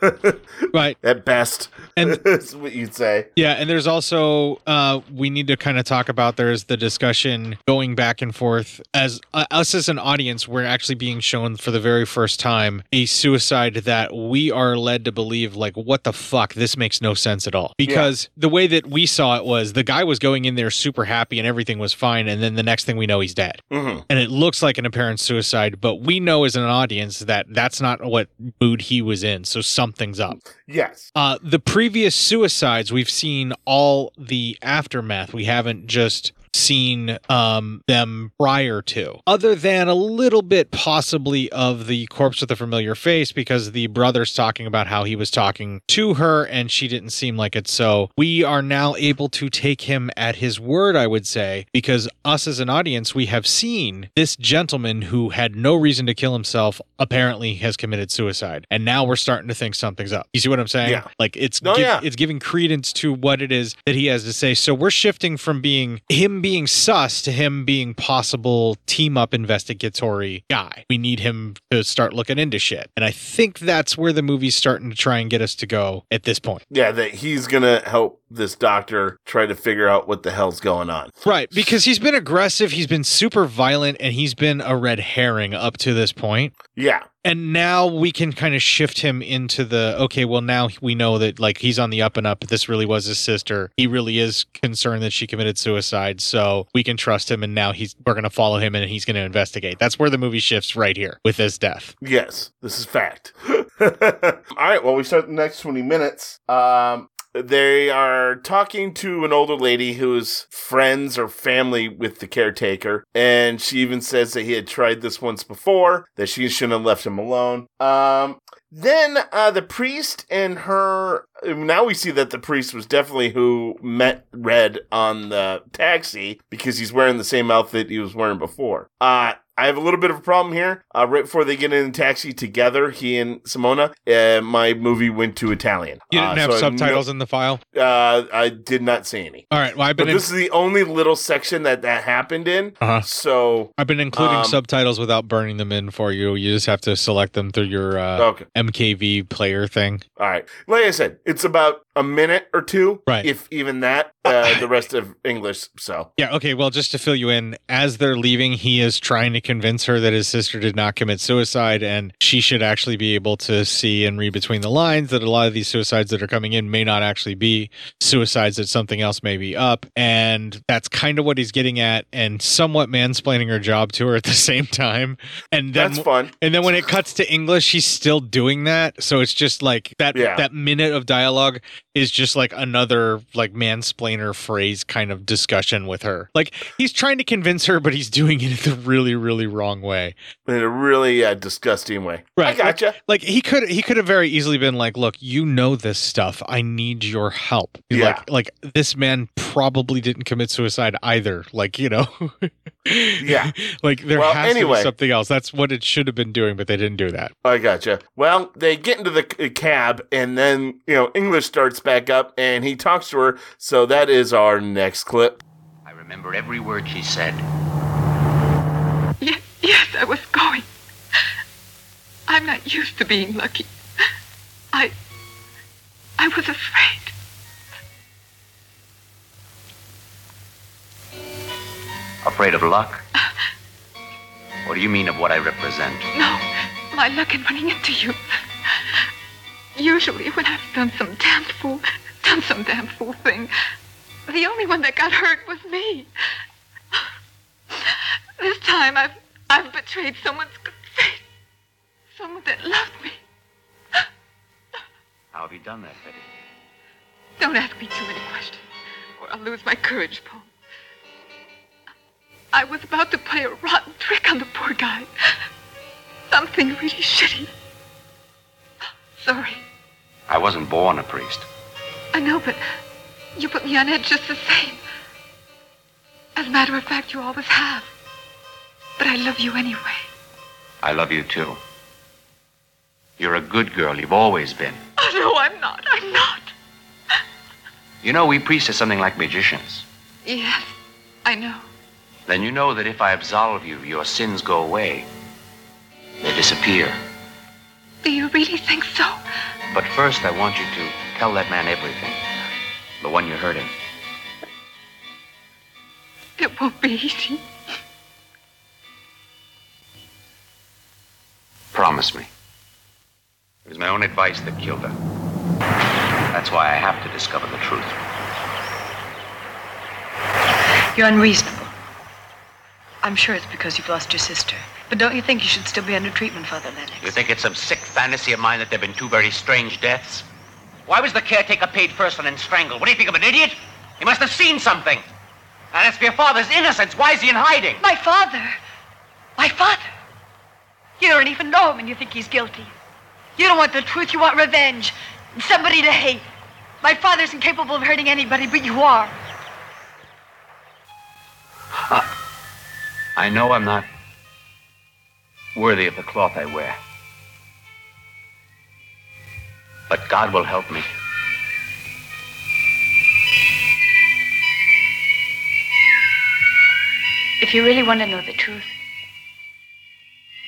[laughs] right. At best. And [laughs] that's what you'd say. Yeah, and there's also uh, we need to kind of talk about there's the discussion going back and forth as uh, us as an audience we're actually being shown for the very first time a suicide that we are led to believe like what the fuck this makes no sense at all because the way that we saw it was the guy was going in there super happy and everything was fine and then the next thing we know he's dead Mhm. and it looks like an apparent suicide but we know as an audience that that's not what mood he was in so something's up Yes. uh, the previous suicides, we've seen all the aftermath. We haven't just seen um, them prior to, other than a little bit possibly of the corpse with a familiar face, because the brother's talking about how he was talking to her and she didn't seem like it. So we are now able to take him at his word, I would say, because us as an audience, we have seen this gentleman who had no reason to kill himself apparently has committed suicide. And now we're starting to think something's up. You see what I'm saying? Yeah. Like it's No, yeah. it's giving credence to what it is that he has to say. So we're shifting from being him being sus to him being possible team up investigatory guy. We need him to start looking into shit. And I think that's where the movie's starting to try and get us to go at this point. Yeah, that he's gonna help this doctor try to figure out what the hell's going on. Right, because he's been aggressive, he's been super violent, and he's been a red herring up to this point. Yeah. And now we can kind of shift him into the okay, well, now we know that like he's on the up and up. This really was his sister. He really is concerned that she committed suicide. So we can trust him. And now he's we're going to follow him and he's going to investigate. That's where the movie shifts right here with his death. Yes, this is fact. [laughs] All right, well, we start the next 20 minutes. Um, they are talking to an older lady who's friends or family with the caretaker, and she even says that he had tried this once before, that she shouldn't have left him alone. Um, then uh, the priest and her. Now we see that the priest was definitely who met Red on the taxi because he's wearing the same outfit he was wearing before. Uh, I have a little bit of a problem here. Uh, right before they get in a taxi together, he and Simona, uh, my movie went to Italian. You didn't Uh, have so subtitles no- in the file. Uh, I did not see any. All right. Well, I've been in- this is the only little section that that happened in. Uh-huh. So I've been including um, subtitles without burning them in for you. You just have to select them through your uh, Okay. MKV player thing. All right. Like I said, it's about a minute or two, Right. if even that. Uh, the rest of English. So Yeah, okay. Well, just to fill you in, as they're leaving, he is trying to convince her that his sister did not commit suicide and she should actually be able to see and read between the lines that a lot of these suicides that are coming in may not actually be suicides, that something else may be up. And that's kind of what he's getting at and somewhat mansplaining her job to her at the [laughs] same time. And then, That's fun. And then when it cuts to English, he's still doing that. So it's just like that, Yeah. that minute of dialogue is just like another like mansplainer phrase kind of discussion with her. Like he's trying to convince her, but he's doing it the really, really wrong way. in a really uh, disgusting way. Right. I gotcha. Like, like, he could he could have very easily been like, look, you know this stuff. I need your help. Yeah. Like like this man probably didn't commit suicide either. Like, you know. Yeah. [laughs] like there Well, has to be something else. That's what it should have been doing, but they didn't do that. I gotcha. Well, they get into the c- cab, and then you know English starts back up, and he talks to her. So that is our next clip. I remember every word she said. Yes, yes, I was going. I'm not used to being lucky. I. I was afraid. Afraid of luck? What do you mean of what I represent? No, my luck in running into you. Usually, when I've done some damn fool, done some damn fool thing, the only one that got hurt was me. This time, I've I've betrayed someone's good faith, someone that loved me. How have you done that, Betty? Don't ask me too many questions, or I'll lose my courage, Paul. I was about to play a rotten trick on the poor guy. Something really shitty. Sorry. I wasn't born a priest. I know, but you put me on edge just the same. As a matter of fact, you always have. But I love you anyway. I love you too. You're a good girl. You've always been. Oh, no, I'm not. I'm not. You know, we priests are something like magicians. Yes, I know. Then you know that if I absolve you, your sins go away. They disappear. Do you really think so? But first, I want you to tell that man everything. The one you're hurting. It won't be easy. Promise me. It was my own advice that killed her. That's why I have to discover the truth. You're unreasonable. I'm sure it's because you've lost your sister. But don't you think you should still be under treatment, Father Lennox? You think it's some sick fantasy of mine that there have been two very strange deaths? Why was the caretaker paid first and then strangled? What do you think of an idiot? He must have seen something. And as for your father's innocence, why is he in hiding? My father! My father! You don't even know him and you think he's guilty. You don't want the truth, you want revenge. And somebody to hate. My father's incapable of hurting anybody, but you are. I know I'm not worthy of the cloth I wear. But God will help me. If you really want to know the truth,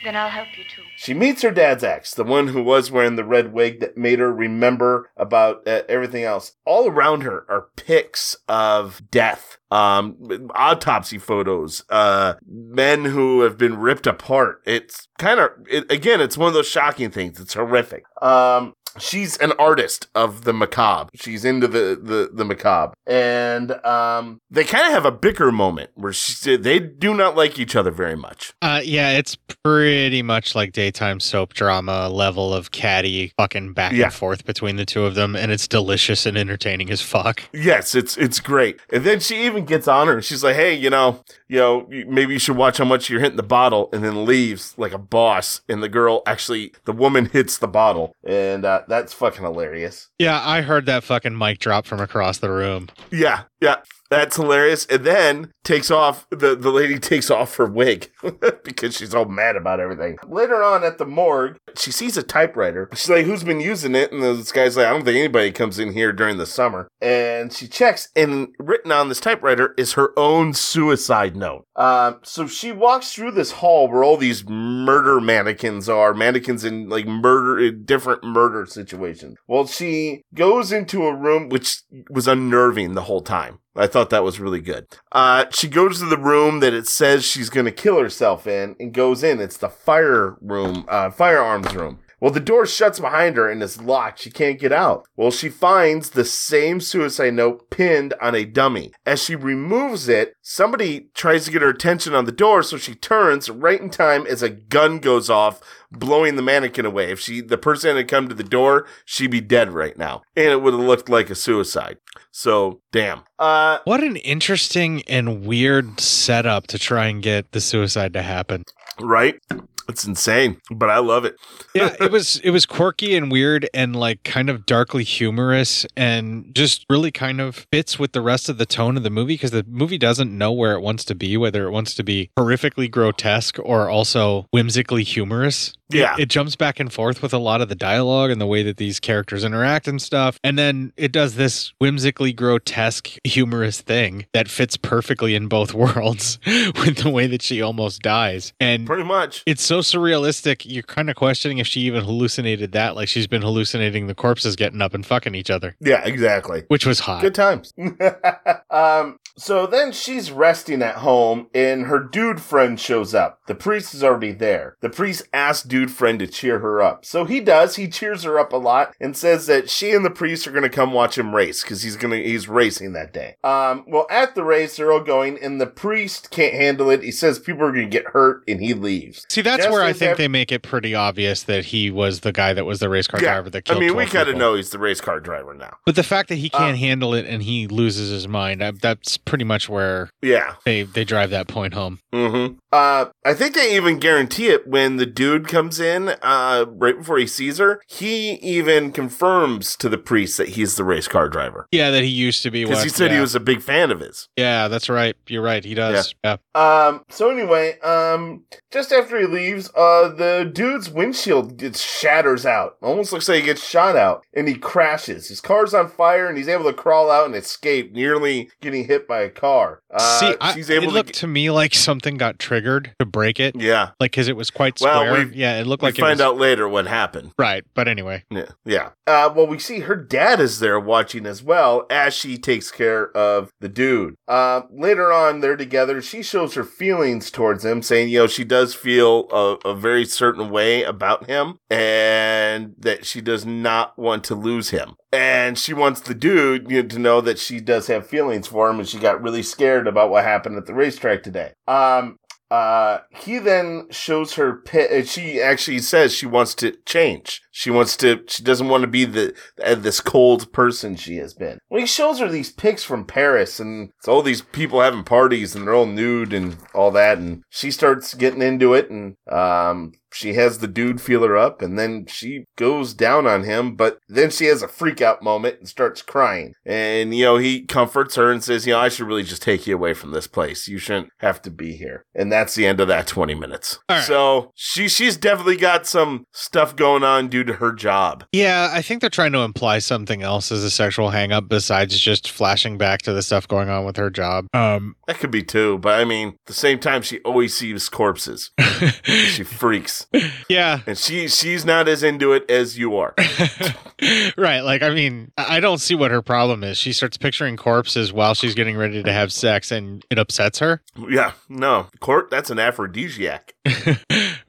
then I'll help you too. She meets her dad's ex, the one who was wearing the red wig that made her remember about uh, everything else. All around her are pics of death, um, autopsy photos, uh, men who have been ripped apart. It's kind of, it, again, it's one of those shocking things. It's horrific. Um, she's an artist of the macabre. She's into the the, the macabre, and um, they kind of have a bicker moment where she, they do not like each other very much. Uh, yeah, it's pretty much like daytime soap drama level of catty fucking back Yeah. and forth between the two of them, and it's delicious and entertaining as fuck. Yes, it's it's great. And then she even gets on her. She's like, "Hey, you know, you know, maybe you should watch how much you're hitting the bottle." And then leaves like a boss. And the girl actually, the woman hits the bottle, and uh, that's fucking hilarious. Yeah, I heard that fucking mic drop from across the room. Yeah, yeah. That's hilarious. And then takes off the, the lady [laughs] takes off her wig [laughs] because she's all mad about everything. Later on at the morgue, she sees a typewriter. She's like, Who's been using it? And this guy's like, I don't think anybody comes in here during the summer. And she checks, and written on this typewriter is her own suicide note. Um, so she walks through this hall where all these murder mannequins are, mannequins in like murder, different murder situations. Well, she goes into a room which was unnerving the whole time. I thought that was really good. Uh, she goes to the room that it says she's going to kill herself in and goes in. It's the fire room, uh, firearms room. Well, the door shuts behind her and is locked. She can't get out. Well, she finds the same suicide note pinned on a dummy. As she removes it, somebody tries to get her attention on the door, so she turns right in time as a gun goes off, blowing the mannequin away. If she, the person had come to the door, she'd be dead right now. And it would have looked like a suicide. So, damn. Uh, what an interesting and weird setup to try and get the suicide to happen. Right? It's insane, but I love it. [laughs] yeah, it was it was quirky and weird and like kind of darkly humorous and just really kind of fits with the rest of the tone of the movie because the movie doesn't know where it wants to be, whether it wants to be horrifically grotesque or also whimsically humorous. Yeah. It, it jumps back and forth with a lot of the dialogue and the way that these characters interact and stuff. And then it does this whimsically grotesque, humorous thing that fits perfectly in both [laughs] worlds [laughs] with the way that she almost dies. And pretty much. It's so surrealistic. You're kind of questioning if she even hallucinated that, like she's been hallucinating the corpses getting up and fucking each other, Yeah, exactly. which was hot. Good times. [laughs] um, so then she's resting at home and her dude friend shows up. The priest is already there. The priest asks dude friend to cheer her up. So he does. He cheers her up a lot and says that she and the priest are going to come watch him race because he's going to, he's racing that day. Um, well, at the race, they're all going and the priest can't handle it. He says people are going to get hurt and he leaves. See, that's Just where I think they make it pretty obvious that he was the guy that was the race car Yeah. driver that I mean, we kind of know he's the race car driver now. But the fact that he can't Uh, handle it and he loses his mind, I, that's pretty much where Yeah. they they drive that point home. Mm-hmm. Uh, I think they even guarantee it when the dude comes in, uh, right before he sees her. He even confirms to the priest that he's the race car driver. Yeah, that he used to be. Because he said he was a big fan of his. Yeah, that's right. You're right. He does. Yeah. Um, so anyway, um, just after he leaves, uh, the dude's windshield gets shatters out. Almost looks like he gets shot out and he crashes. His car's on fire and he's able to crawl out and escape, nearly getting hit by a car. Uh, See, I, it able to looked to me like something got triggered to break it. Yeah. Like, because it was quite Well, we- yeah, it looked we like it find was- out later what happened. Right, but anyway. Yeah. Yeah. Uh, well, we see her dad is there watching as well as she takes care of the dude. Uh, later on, they're together. She shows her feelings towards him, saying, you know, she does feel a, a very certain way about him and that she does not want to lose him. And she wants the dude you know, to know that she does have feelings for him and she got really scared about what happened at the racetrack today. Um, uh, he then shows her pi- uh, she actually says she wants to change. She wants to, she doesn't want to be the, uh, this cold person she has been. Well, he shows her these pics from Paris and it's all these people having parties and they're all nude and all that. And she starts getting into it and, um, she has the dude feel her up and then she goes down on him, but then she has a freak out moment and starts crying. And, you know, he comforts her and says, you know, I should really just take you away from this place. You shouldn't have to be here. And that's the end of that 20 minutes. So she, she's definitely got some stuff going on due to her job. Yeah, I think they're trying to imply something else as a sexual hangup besides just flashing back to the stuff going on with her job. Um, That could be too, but I mean, at the same time, she always sees corpses. [laughs] she freaks. [laughs] Yeah. And she she's not as into it as you are. [laughs] right. Like, I mean, I I don't see what her problem is. She starts picturing corpses while she's getting ready to have sex and it upsets her. Yeah, no. Court, that's an aphrodisiac. [laughs]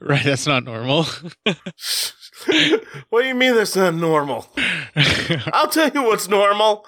Right. That's not normal. [laughs] what do you mean that's not normal? [laughs] I'll tell you what's normal.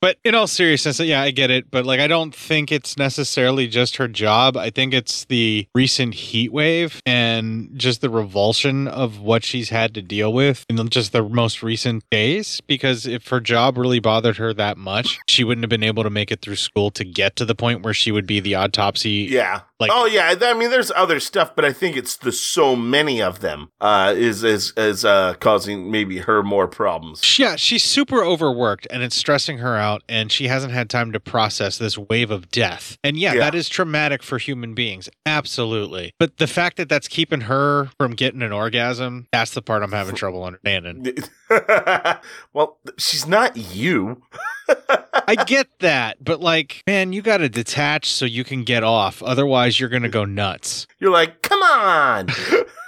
But in all seriousness, yeah, I get it. But like, I don't think it's necessarily just her job. I think it's the recent heat wave and just the revulsion of what she's had to deal with in just the most recent days. Because if her job really bothered her that much, she wouldn't have been able to make it through school to get to the point where she would be the autopsy Yeah. Like, oh yeah, I mean, there's other stuff, but I think it's the so many of them uh, is is is uh, causing maybe her more problems. Yeah, she's super overworked and it's stressing her out, and she hasn't had time to process this wave of death. And yeah, Yeah. that is traumatic for human beings. Absolutely. But the fact that that's keeping her from getting an orgasm, that's the part I'm having [laughs] trouble understanding. [laughs] well, she's not you. [laughs] I get that, but like, man, you got to detach so you can get off. Otherwise, you're going to go nuts. You're like, come on.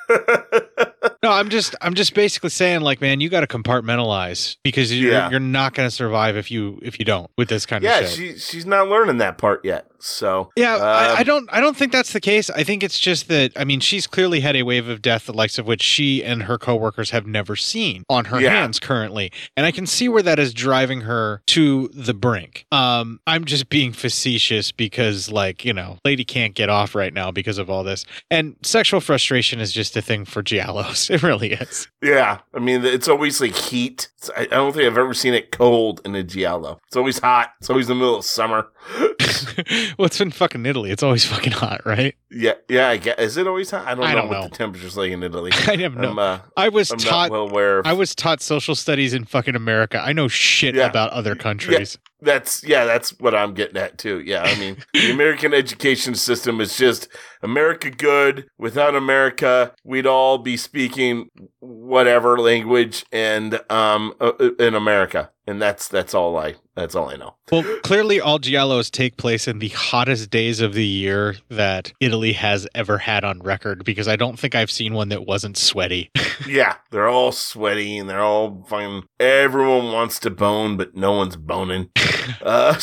[laughs] No, I'm just I'm just basically saying like man, you got to compartmentalize because you're Yeah. you're not going to survive if you if you don't with this kind yeah, of shit. she she's not learning that part yet. So Yeah, I, um, I don't. I don't think that's the case. I think it's just that. I mean, she's clearly had a wave of death, the likes of which she and her coworkers have never seen on her Yeah. hands currently, and I can see where that is driving her to the brink. Um, I'm just being facetious because, like, you know, lady can't get off right now because of all this, and sexual frustration is just a thing for [laughs] It really is. Yeah, I mean, it's always like heat. It's- I don't think I've ever seen it cold in a giallo. It's always hot. It's always in the middle of summer. [laughs] [laughs] well, it's in fucking Italy. It's always fucking hot, right? Yeah, yeah. I get. Is it always hot? I don't I know don't what know. the temperature's like in Italy. I have no. Uh, I was I'm taught. well aware. Of, I was taught social studies in fucking America. I know shit Yeah. about other countries. That's yeah, that's what I'm getting at too. Yeah, I mean, the [laughs] American education system is just America good. Without America, we'd all be speaking whatever language and um uh, uh, in America, and that's that's all I that's all I know. Well, clearly, all giallos take place in the hottest days of the year that Italy has ever had on record. Because I don't think I've seen one that wasn't sweaty. [laughs] Yeah, they're all sweaty and they're all fucking. Everyone wants to bone, but no one's boning. [laughs] Uh,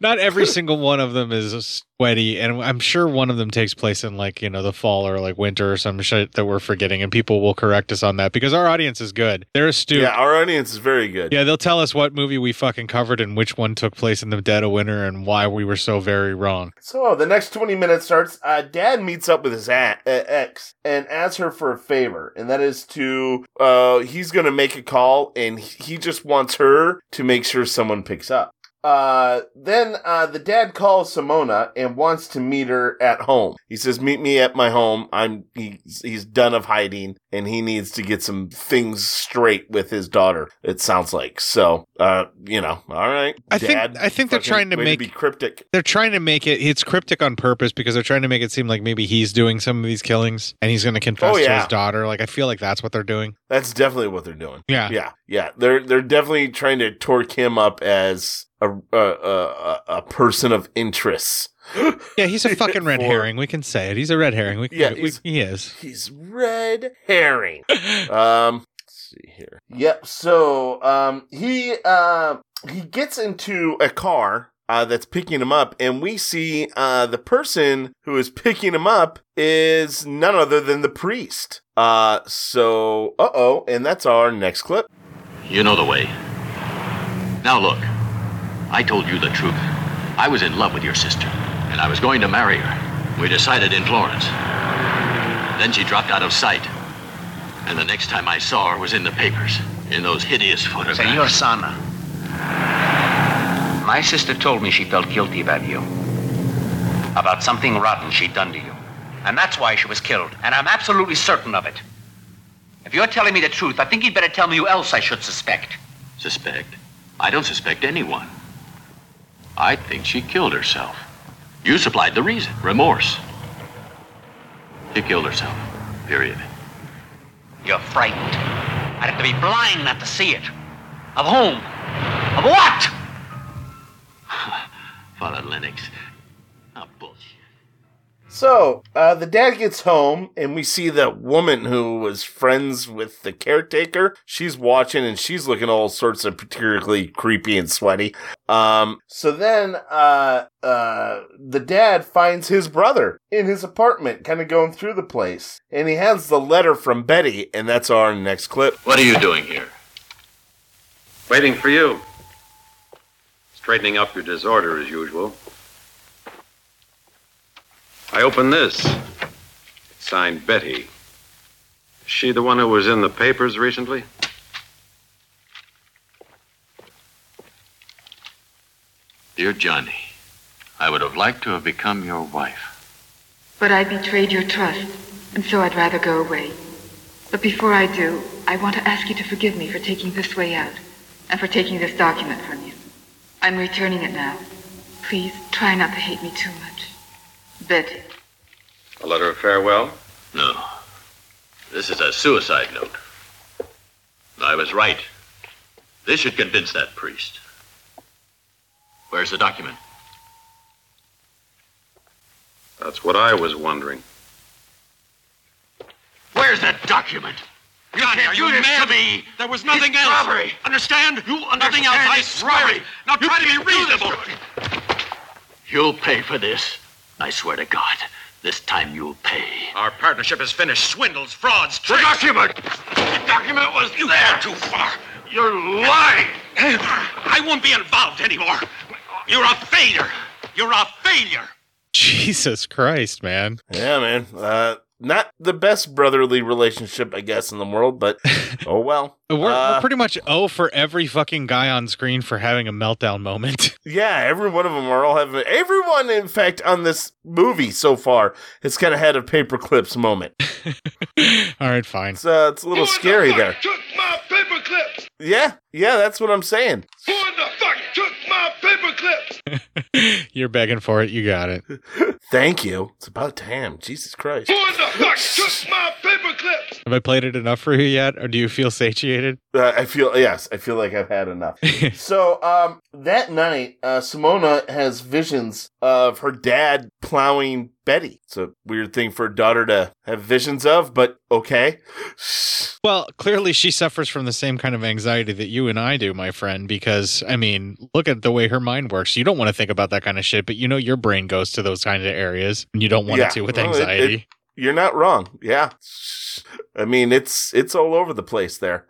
Not every [laughs] single one of them is sweaty, and I'm sure one of them takes place in like you know the fall or like winter or some shit that we're forgetting, and people will correct us on that because our audience is good. They're astute. yeah, our audience is very good. Yeah, they'll tell us what movie we fucking covered and which one took place in the dead of winter and why we were so very wrong. So the next 20 minutes starts. Uh, Dad meets up with his a- uh, ex and asks her for a favor, and that is to uh, he's going to make a call, and he just wants her to make sure someone picks up. Uh, then uh, the dad calls Simona and wants to meet her at home. He says, "Meet me at my home. I'm he's, he's done of hiding, and he needs to get some things straight with his daughter." It sounds like so. Uh, you know, all right. I think- I think they're trying to make- be cryptic. They're trying to make it it's cryptic on purpose because they're trying to make it seem like maybe he's doing some of these killings and he's going to confess Oh, to his daughter. Like I feel like that's what they're doing. That's definitely what they're doing. Yeah. yeah, yeah. They're they're definitely trying to torque him up as a a a, a- a person of interest. [gasps] Yeah, he's a fucking red herring. We can say it. He's a red herring. We, Yeah, we- he's- he is. He's red herring. [laughs] um, let's see here. Yep. So um, he uh he gets into a car. Uh, that's picking him up, and we see uh, the person who is picking him up is none other than the priest. Uh, so, uh oh, and that's our next clip. You know the way. Now look, I told you the truth. I was in love with your sister, and I was going to marry her. We decided in Florence. Then she dropped out of sight. And the next time I saw her was in the papers, in those hideous photographs. Signor Sana, my sister told me she felt guilty about you. About something rotten she'd done to you. And that's why she was killed. And I'm absolutely certain of it. If you're telling me the truth, I think you'd better tell me who else I should suspect. Suspect? I don't suspect anyone. I think she killed herself. You supplied the reason remorse. She killed herself. Period. You're frightened. I'd have to be blind not to see it. Of whom? Of what? [laughs] Father Lennox. So, uh, the dad gets home, and we see that woman who was friends with the caretaker. She's watching, and she's looking all sorts of particularly creepy and sweaty. Um, so then, uh, uh, the dad finds his brother in his apartment, kind of going through the place. And he has the letter from Betty, and that's our next clip. What are you doing here? Waiting for you. Straightening up your disorder as usual. I open this. It's signed Betty. Is she the one who was in the papers recently? Dear Johnny, I would have liked to have become your wife. But I betrayed your trust, and so I'd rather go away. But before I do, I want to ask you to forgive me for taking this way out, and for taking this document from you. I'm returning it now. Please try not to hate me too much. Betty. A letter of farewell? No. This is a suicide note. I was right. This should convince that priest. Where's the document? That's what I was wondering. Where's the document? Johnny, are you mad? me? There was nothing It's else. robbery. Understand? You Nothing understand else. I it's swear robbery. it. Now You try to be can't do this, reasonable. You'll pay for this. I swear to God, this time you'll pay. Our partnership is finished. Swindles, frauds, The document! The document was You there! too far. You're lying! [clears throat] I won't be involved anymore. You're a failure. You're a failure. [laughs] Jesus Christ, man. Yeah, man. Uh, not the best brotherly relationship, I guess, in the world, but [laughs] oh well. We're, we're Uh, pretty much O for every fucking guy on screen for having a meltdown moment. [laughs] Yeah, every one of them are all having. Everyone, in fact, on this movie so far has kind of had a paperclips moment. [laughs] All right, fine. It's uh, it's a little scary there. Took my paper clips. Yeah, yeah, that's what I'm saying. Who in the fuck took my paper clips? [laughs] You're begging for it. You got it. [laughs] Thank you. It's about time. Jesus Christ. Who in the fuck took my paper clips? Have I played it enough for you yet, or do you feel satiated? Uh, I feel yes, I feel like I've had enough. [laughs] so um, that night, uh, Simona has visions of her dad plowing Betty. It's a weird thing for a daughter to have visions of, but okay. [sighs] Well, clearly she suffers from the same kind of anxiety that you and I do, my friend, because, I mean, look at the way her mind works. You don't want to think about that kind of shit, but you know your brain goes to those kind of areas and you don't want Yeah. it to with Well, it- anxiety. it- you're not wrong. Yeah. I mean, it's it's all over the place there.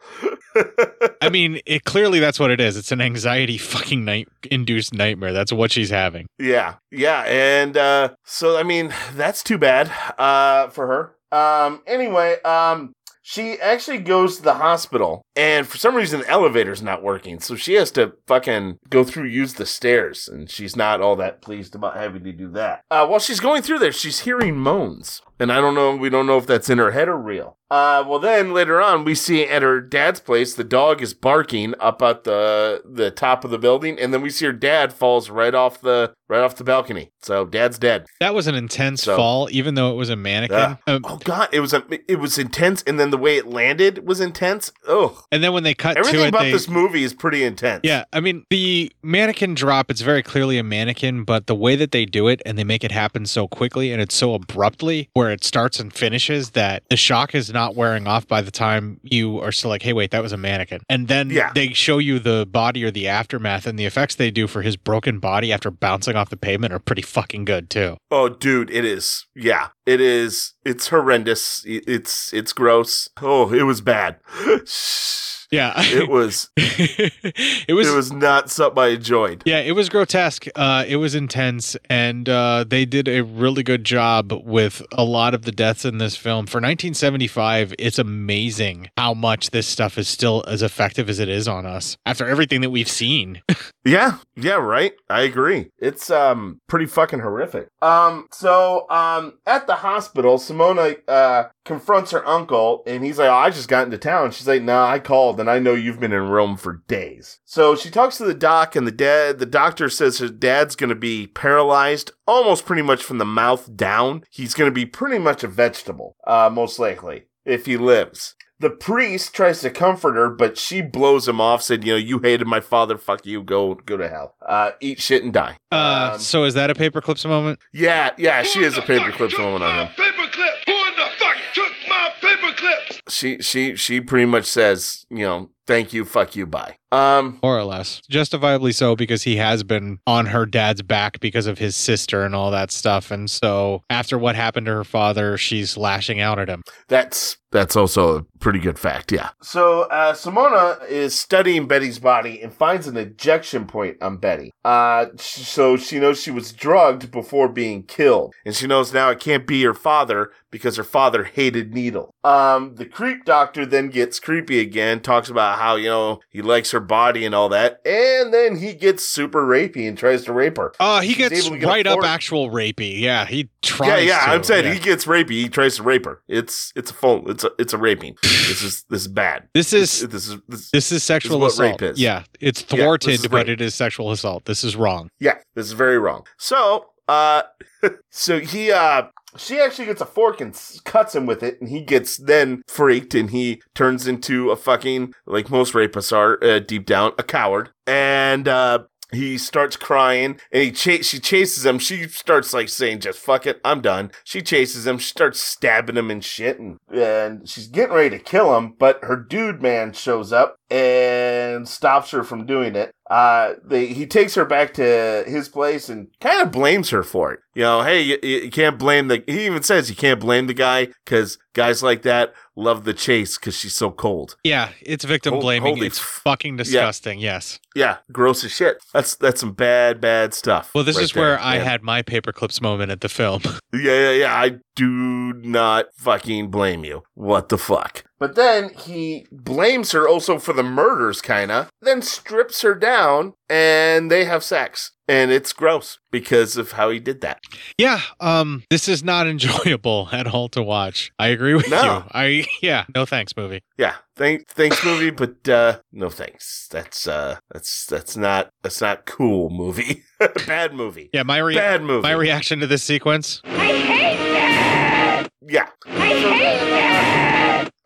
[laughs] I mean, it clearly that's what it is. It's an anxiety fucking night induced nightmare. That's what she's having. Yeah, yeah, and uh, so I mean that's too bad uh, for her. Um, anyway, um, she actually goes to the hospital, and for some reason the elevator's not working, so she has to fucking go through use the stairs, and she's not all that pleased about having to do that. Uh, while she's going through there, she's hearing moans, and I don't know, we don't know if that's in her head or real. Uh, well, then later on, we see at her dad's place, the dog is barking up at the the top of the building, and then we see her dad falls right off the right off the balcony. So dad's dead. That was an intense So- fall, even though it was a mannequin. Um, oh God, it was a it was intense, and then the way it landed was intense. Oh, and then when they cut everything to it, about they, this movie is pretty intense. Yeah, I mean the mannequin drop. It's very clearly a mannequin, but the way that they do it and they make it happen so quickly and it's so abruptly, where it starts and finishes, that the shock is not wearing off by the time you are still like, "Hey, wait, that was a mannequin." And then Yeah. they show you the body or the aftermath, and the effects they do for his broken body after bouncing off the pavement are pretty fucking good too. Oh, dude, it is. Yeah, it is. It's horrendous. It's it's gross. Oh, it was bad. [laughs] Yeah, it was. [laughs] it was. It was not something I enjoyed. Yeah, it was grotesque. Uh, it was intense, and uh, they did a really good job with a lot of the deaths in this film. For 1975, it's amazing how much this stuff is still as effective as it is on us after everything that we've seen. [laughs] Yeah, yeah, right. I agree. It's um pretty fucking horrific. Um, so um at the hospital, Simona uh confronts her uncle, and he's like, oh, "I just got into town." She's like, "Nah, I called, and I know you've been in Rome for days." So she talks to the doc, and the dad, the doctor says her dad's gonna be paralyzed, almost pretty much from the mouth down. He's gonna be pretty much a vegetable, uh, most likely if he lives. The priest tries to comfort her, but she blows him off. Said, "You know, you hated my father. Fuck you. Go, go to hell. Uh, eat shit and die." Uh, Um, so is that a paperclips moment? yeah, yeah, she is a paperclips moment on him. She, she, she pretty much says, you know, thank you, fuck you, bye. Um, More or less. Justifiably so, because he has been on her dad's back because of his sister and all that stuff. And so after what happened to her father, she's lashing out at him. That's that's also a pretty good fact, yeah. So uh, Simona is studying Betty's body and finds an ejection point on Betty. Uh, so she knows she was drugged before being killed, and she knows now it can't be her father because her father hated needle. Um, the creep doctor then gets creepy again, talks about how you know he likes her body and all that. And then he gets super rapey and tries to rape her. Oh, he She's gets get right up actual rapey. Yeah, he Yeah, tries. yeah. to, I'm saying yeah. he gets rapey. He tries to rape her. It's it's a phone. It's a it's a raping. this is this is bad. This is this is this, this is sexual what assault. rape is. Yeah, it's thwarted, is but it is sexual assault. This is wrong. Yeah, this is very wrong. So, uh, [laughs] so he, uh, she actually gets a fork and cuts him with it, and he gets then freaked, and he turns into a fucking like most rapists are uh, deep down a coward, and uh. He starts crying and he cha- she chases him. She starts like saying, just fuck it, I'm done. She chases him. She starts stabbing him and shit and, and she's getting ready to kill him, but her dude man shows up and stops her from doing it. Uh, they, he takes her back to his place and kind of blames her for it. You know, hey, you, you can't blame the, he even says you can't blame the guy because guys like that love the chase because she's so cold. Yeah, it's victim Hol- blaming. It's fucking disgusting. Yes. Yeah, gross as shit. That's, that's some bad, bad stuff. Well, this right is where there, I man. had my paperclips moment at the film. [laughs] Yeah, yeah, yeah. I do not fucking blame you. What the fuck? But then he blames her also for the murders, kinda, then strips her down and they have sex. And it's gross because of how he did that. yeah, um, this is not [laughs] enjoyable at all to watch. I agree with No. you. I yeah, no thanks, movie. Yeah. Thank, thanks movie, but, uh, no thanks. That's, uh, that's, that's not, that's not cool movie. [laughs] Bad movie. Yeah, my rea- Bad movie. my reaction to this sequence. I hate that. Yeah.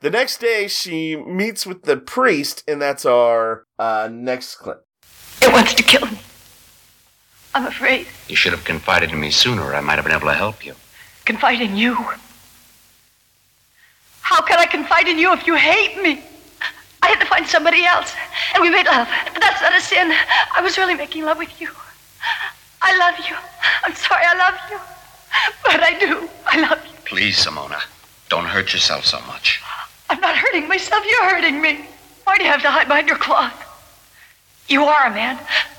The next day, she meets with the priest, and that's our uh, next clip. It wants to kill me. I'm afraid. You should have confided in me sooner, or I might have been able to help you. Confide in you. How can I confide in you if you hate me? I had to find somebody else, and we made love. But that's not a sin. I was really making love with you. I love you. I'm sorry, I love you. But I do. I love you. Please, Simona, don't hurt yourself so much. I'm not hurting myself. You're hurting me. Why do you have to hide behind your cloth? You are a man,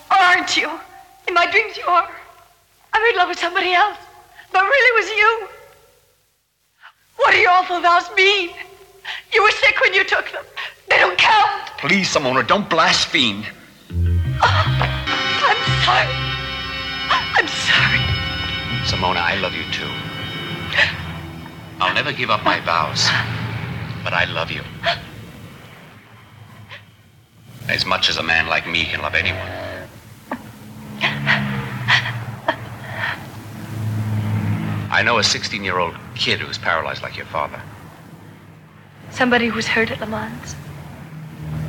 oh, aren't you? In my dreams, you are. I made love with somebody else, but really it was you. What do your awful vows mean? You were sick when you took them. They don't count. Please, Simona, don't blaspheme. I'm sorry. I'm sorry. Simona, I love you too. I'll never give up my vows, but I love you. As much as a man like me can love anyone. I know a 16 year old kid who's paralyzed like your father. Somebody who was hurt at Le Mans.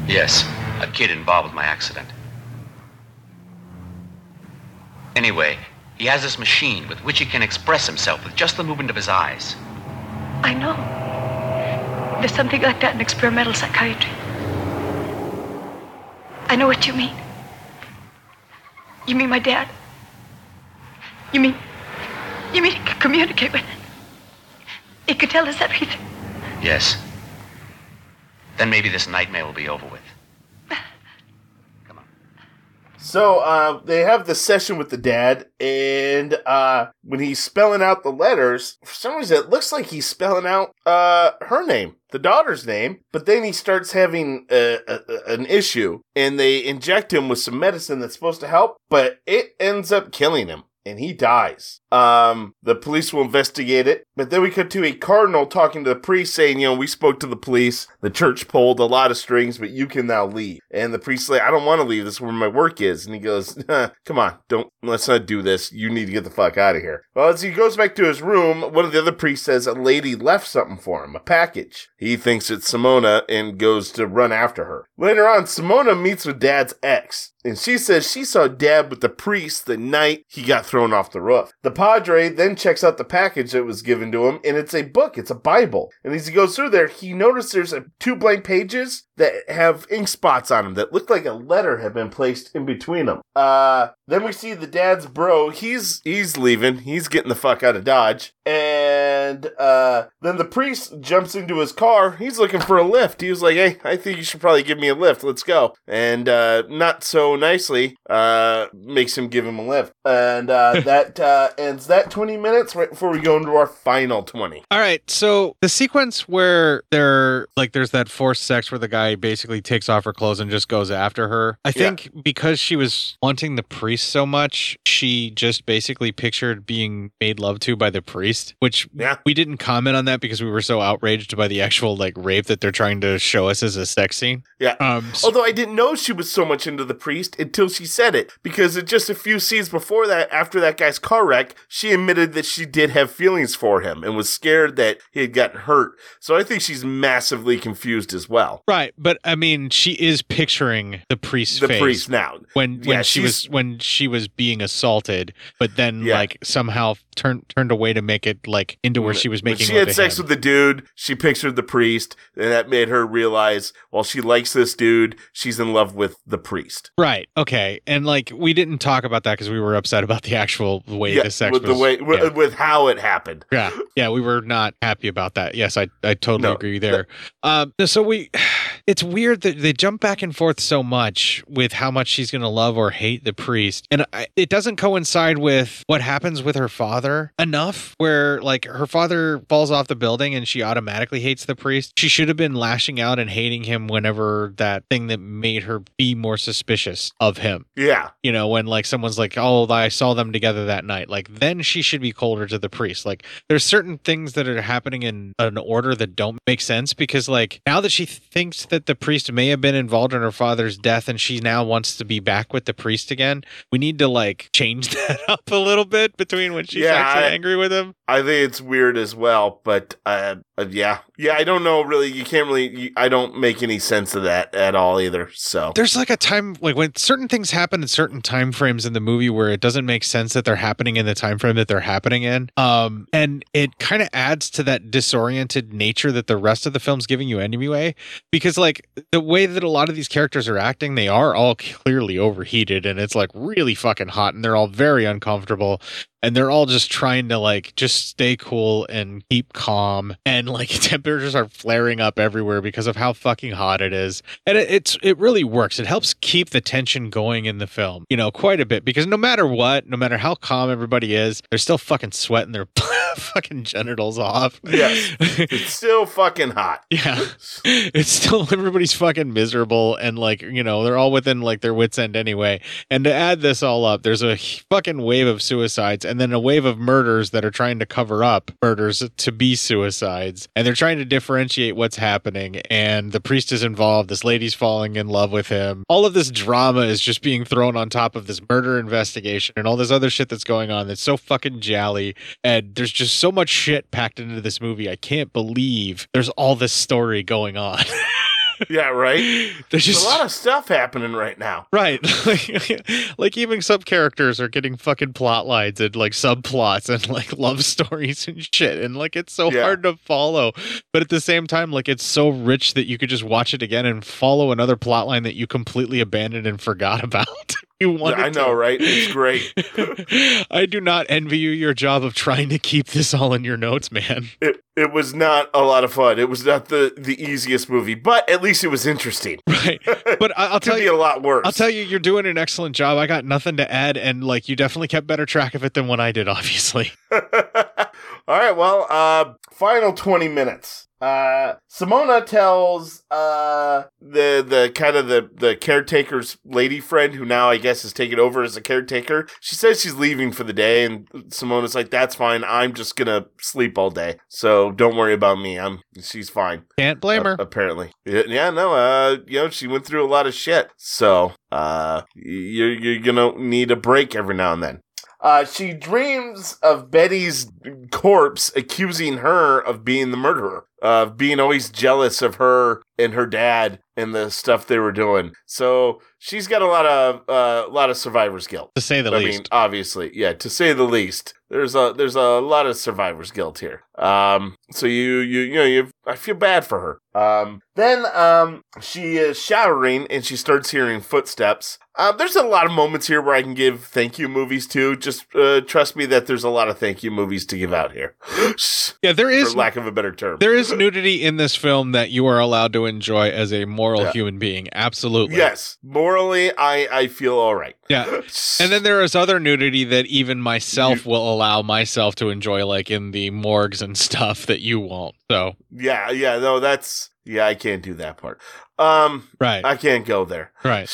Yes, a kid involved with my accident. Anyway, he has this machine with which he can express himself with just the movement of his eyes. I know. There's something like that in experimental psychiatry. I know what you mean. You mean my dad? You mean. You mean he could communicate with it? He could tell us everything. Yes. Then maybe this nightmare will be over with. Come on. So uh, they have the session with the dad, and uh, when he's spelling out the letters, for some reason it looks like he's spelling out uh, her name, the daughter's name. But then he starts having a, a, an issue, and they inject him with some medicine that's supposed to help, but it ends up killing him. And he dies. Um, the police will investigate it, but then we cut to a cardinal talking to the priest saying, you know, we spoke to the police. The church pulled a lot of strings, but you can now leave. And the priest's like, I don't want to leave. This is where my work is. And he goes, come on, don't, let's not do this. You need to get the fuck out of here. Well, as he goes back to his room, one of the other priests says a lady left something for him, a package. He thinks it's Simona and goes to run after her. Later on, Simona meets with dad's ex. And she says she saw dad with the priest the night he got thrown off the roof. The padre then checks out the package that was given to him, and it's a book, it's a Bible. And as he goes through there, he notices there's two blank pages that have ink spots on them that look like a letter had been placed in between them. Uh, then we see the dad's bro. He's he's leaving. He's getting the fuck out of Dodge. And uh, then the priest jumps into his car. He's looking for a lift. He was like, "Hey, I think you should probably give me a lift. Let's go." And uh, not so nicely uh, makes him give him a lift. And uh, [laughs] that uh, ends that twenty minutes right before we go into our final twenty. All right, so the sequence where they're like, there's that forced sex where the guy basically takes off her clothes and just goes after her. I think because she was wanting the priest so much, she just basically pictured being made love to by the priest, which we didn't comment on that because we were so outraged by the actual like rape that they're trying to show us as a sex scene. Yeah. Um, Although I didn't know she was so much into the priest until she said it, because it just a few scenes before that, after that guy's car wreck, she admitted that she did have feelings for him and was scared that he had gotten hurt. So I think she's massively confused as well. Right, but I mean, she is picturing the priest's The face priest now. when when Yeah, she was when she was being assaulted, but then like somehow turned turned away to make it like into where she was When making. she had sex him. with the dude, she pictured the priest, and that made her realize while she likes this dude, she's in love with the priest. Right. Okay. And like we didn't talk about that because we were upset about the actual way yeah, the sex with was. the way with, yeah. with how it happened. Yeah, yeah, we were not happy about that. Yes, I I totally No, agree there. Um, so we, [sighs] it's weird that they jump back and forth so much with how much she's going to love or hate the priest, and I, it doesn't coincide with what happens with her father enough. Where like her father falls off the building and she automatically hates the priest. She should have been lashing out and hating him whenever that thing that made her be more suspicious of him. Yeah. You know, when like someone's like, "Oh, I saw them together that night," like then she should be colder to the priest. Like there's certain things that are happening in an order that don't make sense because like now that she thinks that the priest may have been involved in her father's death and she now wants to be back with the priest again, we need to like change [laughs] that up a little bit between when she Yeah, actually I- angry with him. I think it's weird as well, but uh, uh, yeah, yeah, I don't know really. You can't really. You, I don't make any sense of that at all either. So There's like a time like when certain things happen in certain time frames in the movie where it doesn't make sense that they're happening in the time frame that they're happening in. Um and it kind of adds to that disoriented nature that the rest of the film's giving you anyway because like the way that a lot of these characters are acting, they are all clearly overheated and it's like really fucking hot and they're all very uncomfortable and they're all just trying to like just stay cool and keep calm. And like [laughs] temperatures are flaring up everywhere because of how fucking hot it is. And it, it's it really works. It helps keep the tension going in the film you know quite a bit. Because no matter what no matter how calm everybody is they're still fucking sweating their [laughs] [laughs] fucking genitals off yes, [laughs] it's still fucking hot. yeah. [laughs] It's still everybody's fucking miserable and like, you know, they're all within like their wits end anyway. And to add this all up, there's a fucking wave of suicides and then a wave of murders that are trying to cover up murders to be suicides. And they're trying to differentiate what's happening and the priest is involved, this lady's falling in love with him. All of this drama is just being thrown on top of this murder investigation and all this other shit that's going on that's so fucking jolly and there's just so much shit packed into this movie. I can't believe there's all this story going on. [laughs] Yeah, right. There's There's just a lot of stuff happening right now. Right. like, [laughs] like even sub characters are getting fucking plot lines and like subplots and like love stories and shit. And like it's so hard to follow. But at the same time, like it's so rich that you could just watch it again and follow another plot line that you completely abandoned and forgot [laughs] about. You wanted I know, to. right? It's great. [laughs] I do not envy you your job of trying to keep this all in your notes, man. It it was not a lot of fun. It was not the the easiest movie, but at least it was interesting. [laughs] Right. But I- I'll [laughs] tell you a lot worse. I'll tell you, you're doing an excellent job. I got nothing to add, and like you definitely kept better track of it than what I did, obviously. All right, well, uh, final 20 minutes. Uh, Simona tells, uh, the, the kind of the, the caretaker's lady friend who now I guess is taking over as a caretaker. She says she's leaving for the day and Simona's like, that's fine. I'm just gonna sleep all day. So don't worry about me. I'm, she's fine. Can't blame her. apparently. Yeah, yeah, no, uh, you know, she went through a lot of shit. So, uh, you're, you're gonna need a break every now and then. Uh, she dreams of Betty's corpse accusing her of being the murderer. Uh, being always jealous of her and her dad and the stuff they were doing. So she's got a lot of uh, a lot of survivor's guilt, To say the I mean, least. obviously, yeah, to say the least. There's a there's a lot of survivor's guilt here. Um, so you you you know you I feel bad for her. Um, then um she is showering and she starts hearing footsteps. Uh, there's a lot of moments here where I can give thank you movies to. Just uh, trust me that there's a lot of thank you movies to give out here. [gasps] Yeah, there is for lack of a better term. There is nudity in this film that you are allowed to enjoy as a moral Yeah. human being. Absolutely. Yes, morally, I I feel all right. Yeah. [gasps] And then there is other nudity that even myself will allow myself to enjoy, like in the morgues and stuff that you won't. So, Yeah, yeah, no, that's yeah, I can't do that part. Um, right, I can't go there. right.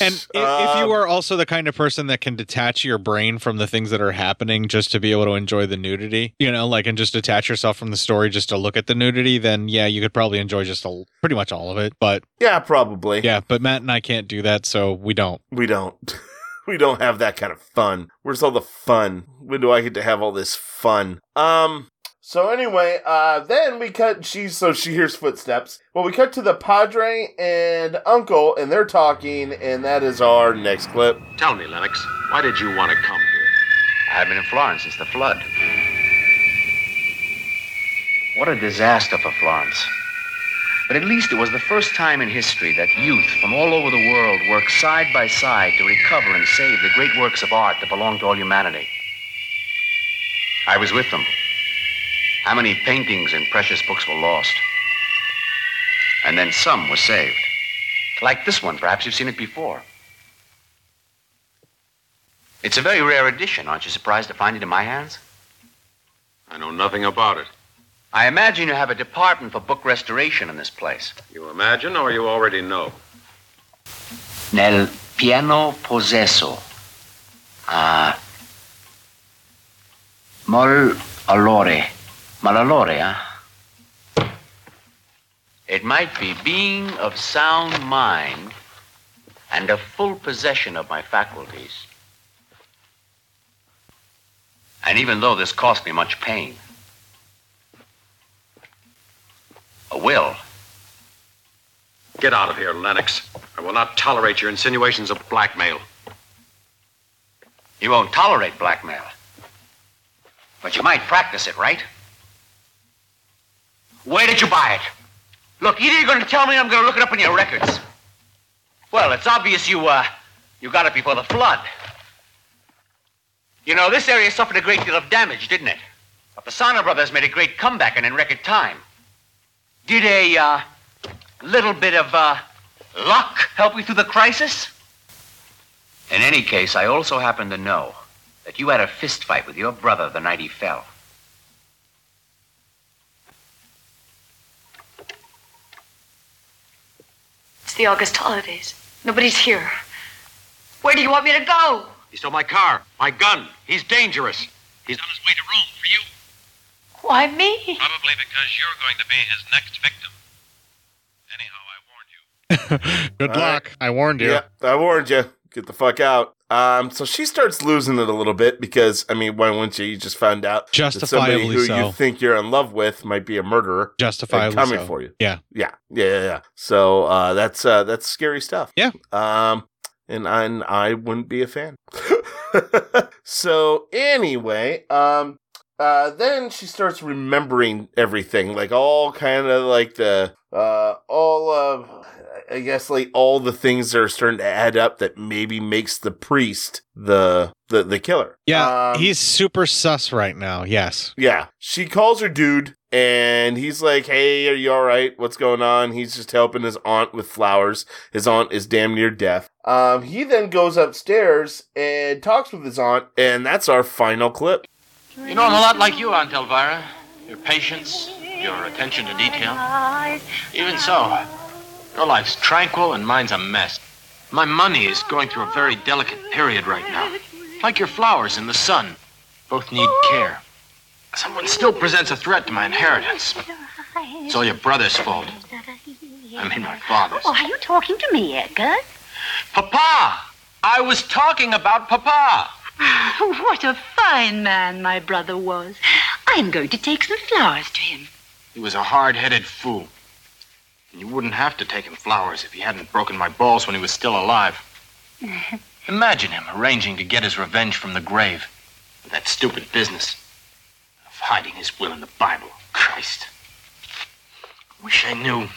And if, if Um, you are also the kind of person that can detach your brain from the things that are happening just to be able to enjoy the nudity, you know, like and just detach yourself from the story just to look at the nudity, then yeah, you could probably enjoy just a, pretty much all of it. But Yeah, probably. yeah, but Matt and I can't do that, so we don't. We don't. [laughs] we don't have that kind of fun. Where's all the fun? When do I get to have all this fun? Um. So anyway, uh, then we cut. She's so she hears footsteps. Well, we cut to the padre and uncle, and they're talking, and that is our next clip. Tell me, Lennox, why did you want to come here? I have been in Florence since the flood. What a disaster for Florence. But at least it was the first time in history that youth from all over the world worked side by side to recover and save the great works of art that belong to all humanity. I was with them. How many paintings and precious books were lost? And then some were saved. Like this one, perhaps you've seen it before. It's a very rare edition. Aren't you surprised to find it in my hands? I know nothing about it. I imagine you have a department for book restoration in this place. You imagine or you already know? Nel piano possesso. Ah. Mol allore. Malallore. It might be being of sound mind and of full possession of my faculties. And even though this cost me much pain, a will. Get out of here, Lennox. I will not tolerate your insinuations of blackmail. You won't tolerate blackmail. But you might practice it, right? Where did you buy it? Look, either you're going to tell me I'm going to look it up in your records. Well, it's obvious you, uh, you got it before the flood. You know, this area suffered a great deal of damage, didn't it? But the Sana brothers made a great comeback and in record time. Did a, uh, little bit of, uh, luck help you through the crisis? In any case, I also happen to know that you had a fist fight with your brother the night he fell. It's the August holidays. Nobody's here. Where do you want me to go? He stole my car, my gun. He's dangerous. He's on his way to Rome for you. Why me? Probably because you're going to be his next victim. Anyhow, I warned you. [laughs] Good All luck. I warned you. Yeah, I warned you. Get the fuck out. Um, so she starts losing it a little bit because I mean, why wouldn't you? You just found out that somebody Justifiably who so. you think you're in love with might be a murderer. Justifiably coming so. for you. Yeah. Yeah, yeah, yeah. yeah. So uh, that's uh, that's scary stuff. Yeah. Um, and I, and I wouldn't be a fan. [laughs] so anyway, um, uh, then she starts remembering everything, like all kind of like the uh, all of. I guess like all the things that are starting to add up that maybe makes the priest the the the killer. Yeah, Um, he's super sus right now. Yes. yeah. She calls her dude and he's like, Hey, are you all right? What's going on? He's just helping his aunt with flowers. His aunt is damn near deaf. Um, he then goes upstairs and talks with his aunt, and that's our final clip. You know, I'm a lot like you, Aunt Elvira. Your patience, your attention to detail. Even so, your life's tranquil and mine's a mess. My money is going through a very delicate period right now. Like your flowers in the sun. Both need care. Someone still presents a threat to my inheritance. It's all your brother's fault. I mean, my father's. Oh, are you talking to me, Edgar? Papa! I was talking about Papa! [sighs] What a fine man my brother was. I'm going to take some flowers to him. He was a hard headed fool. And you wouldn't have to take him flowers if he hadn't broken my balls when he was still alive. [laughs] Imagine him arranging to get his revenge from the grave. With that stupid business of hiding his will in the Bible. Christ. Wish I knew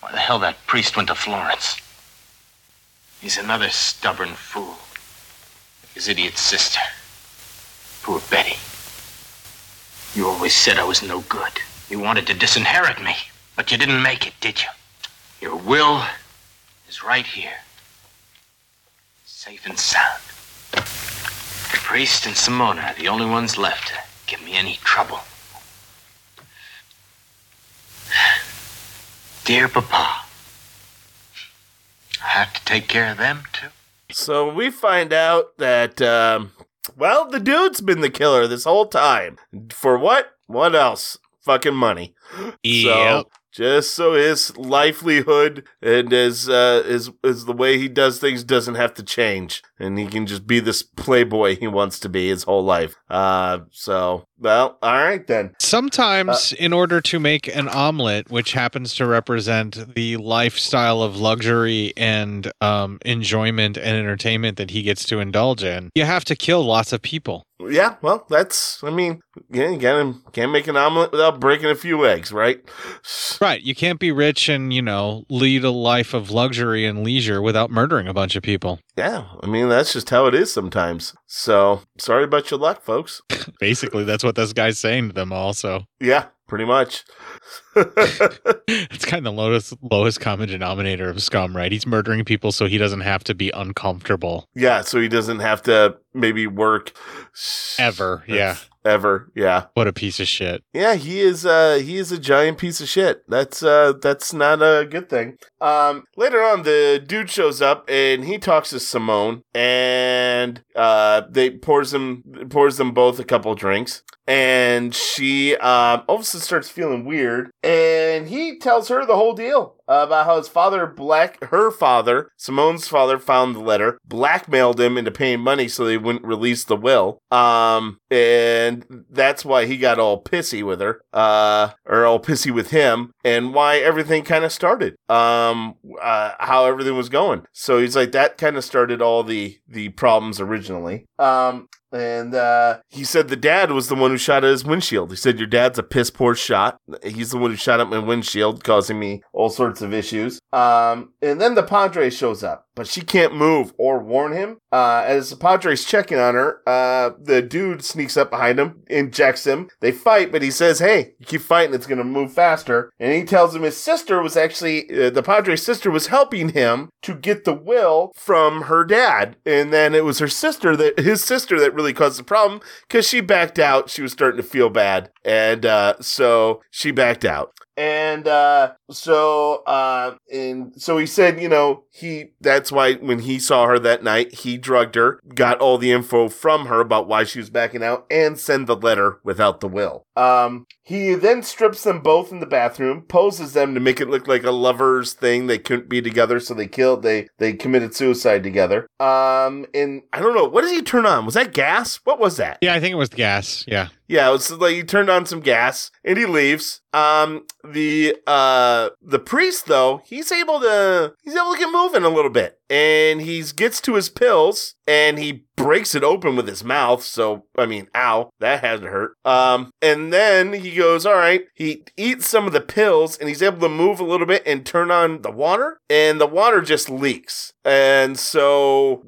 why the hell that priest went to Florence. He's another stubborn fool. His idiot sister. Poor Betty. You always said I was no good. You wanted to disinherit me, but you didn't make it, did you? Your will is right here. Safe and sound. The priest and Simona are the only ones left to give me any trouble. Dear Papa, I have to take care of them too. So we find out that, um, well, the dude's been the killer this whole time. For what? What else? Fucking money. So, Yep. Just so his livelihood and his, uh, his, is the way he does things doesn't have to change. And he can just be this playboy he wants to be his whole life. Uh, so, well, all right then. Sometimes, in order to make an omelet, which happens to represent the lifestyle of luxury and um, enjoyment and entertainment that he gets to indulge in, you have to kill lots of people. Yeah, well, that's, I mean, yeah, you can't, can't make an omelet without breaking a few eggs, right? Right. You can't be rich and, you know, lead a life of luxury and leisure without murdering a bunch of people. Yeah, I mean, that's just how it is sometimes. So, sorry about your luck, folks. [laughs] Basically, that's what this guy's saying to them, also. Yeah, pretty much. [laughs] It's kind of the lowest, lowest common denominator of scum, right? He's murdering people so he doesn't have to be uncomfortable. Yeah, so he doesn't have to maybe work Ever. Yeah. [laughs] ever. Yeah. What a piece of shit. Yeah, he is uh he is a giant piece of shit. That's uh that's not a good thing. Um later on the dude shows up and he talks to Simone and uh they pours them pours them both a couple drinks and she um all of a sudden starts feeling weird and he tells her the whole deal about how his father black her father Simone's father found the letter blackmailed him into paying money so they wouldn't release the will. Um and that's why he got all pissy with her uh or all pissy with him and why everything kind of started um uh how everything was going. So he's like that kind of started all the the problems originally. Um and uh, he said the dad was the one who shot at his windshield. He said, Your dad's a piss poor shot. He's the one who shot at my windshield, causing me all sorts of issues. Um, and then the Padre shows up, but she can't move or warn him. Uh, as the Padre's checking on her, uh, the dude sneaks up behind him, injects him. They fight, but he says, Hey, you keep fighting, it's going to move faster. And he tells him his sister was actually, uh, the Padre's sister was helping him to get the will from her dad. And then it was her sister that, [laughs] his sister that really caused the problem because she backed out. She was starting to feel bad. And, uh, so she backed out. And, uh, so, uh, and so he said, you know, he, that's why when he saw her that night, he drugged her, got all the info from her about why she was backing out and send the letter without the will. Um, he then strips them both in the bathroom, poses them to make it look like a lover's thing. They couldn't be together, so they killed, they, they committed suicide together. Um, and I don't know, what did he turn on? Was that gas? What was that? Yeah, I think it was the gas. Yeah. Yeah, it was like he turned on some gas and he leaves. Um, the uh the priest though, he's able to he's able to get moving a little bit, and he gets to his pills and he breaks it open with his mouth. So I mean, ow, that had to hurt. Um, and then he goes, all right. He eats some of the pills and he's able to move a little bit and turn on the water, and the water just leaks, and so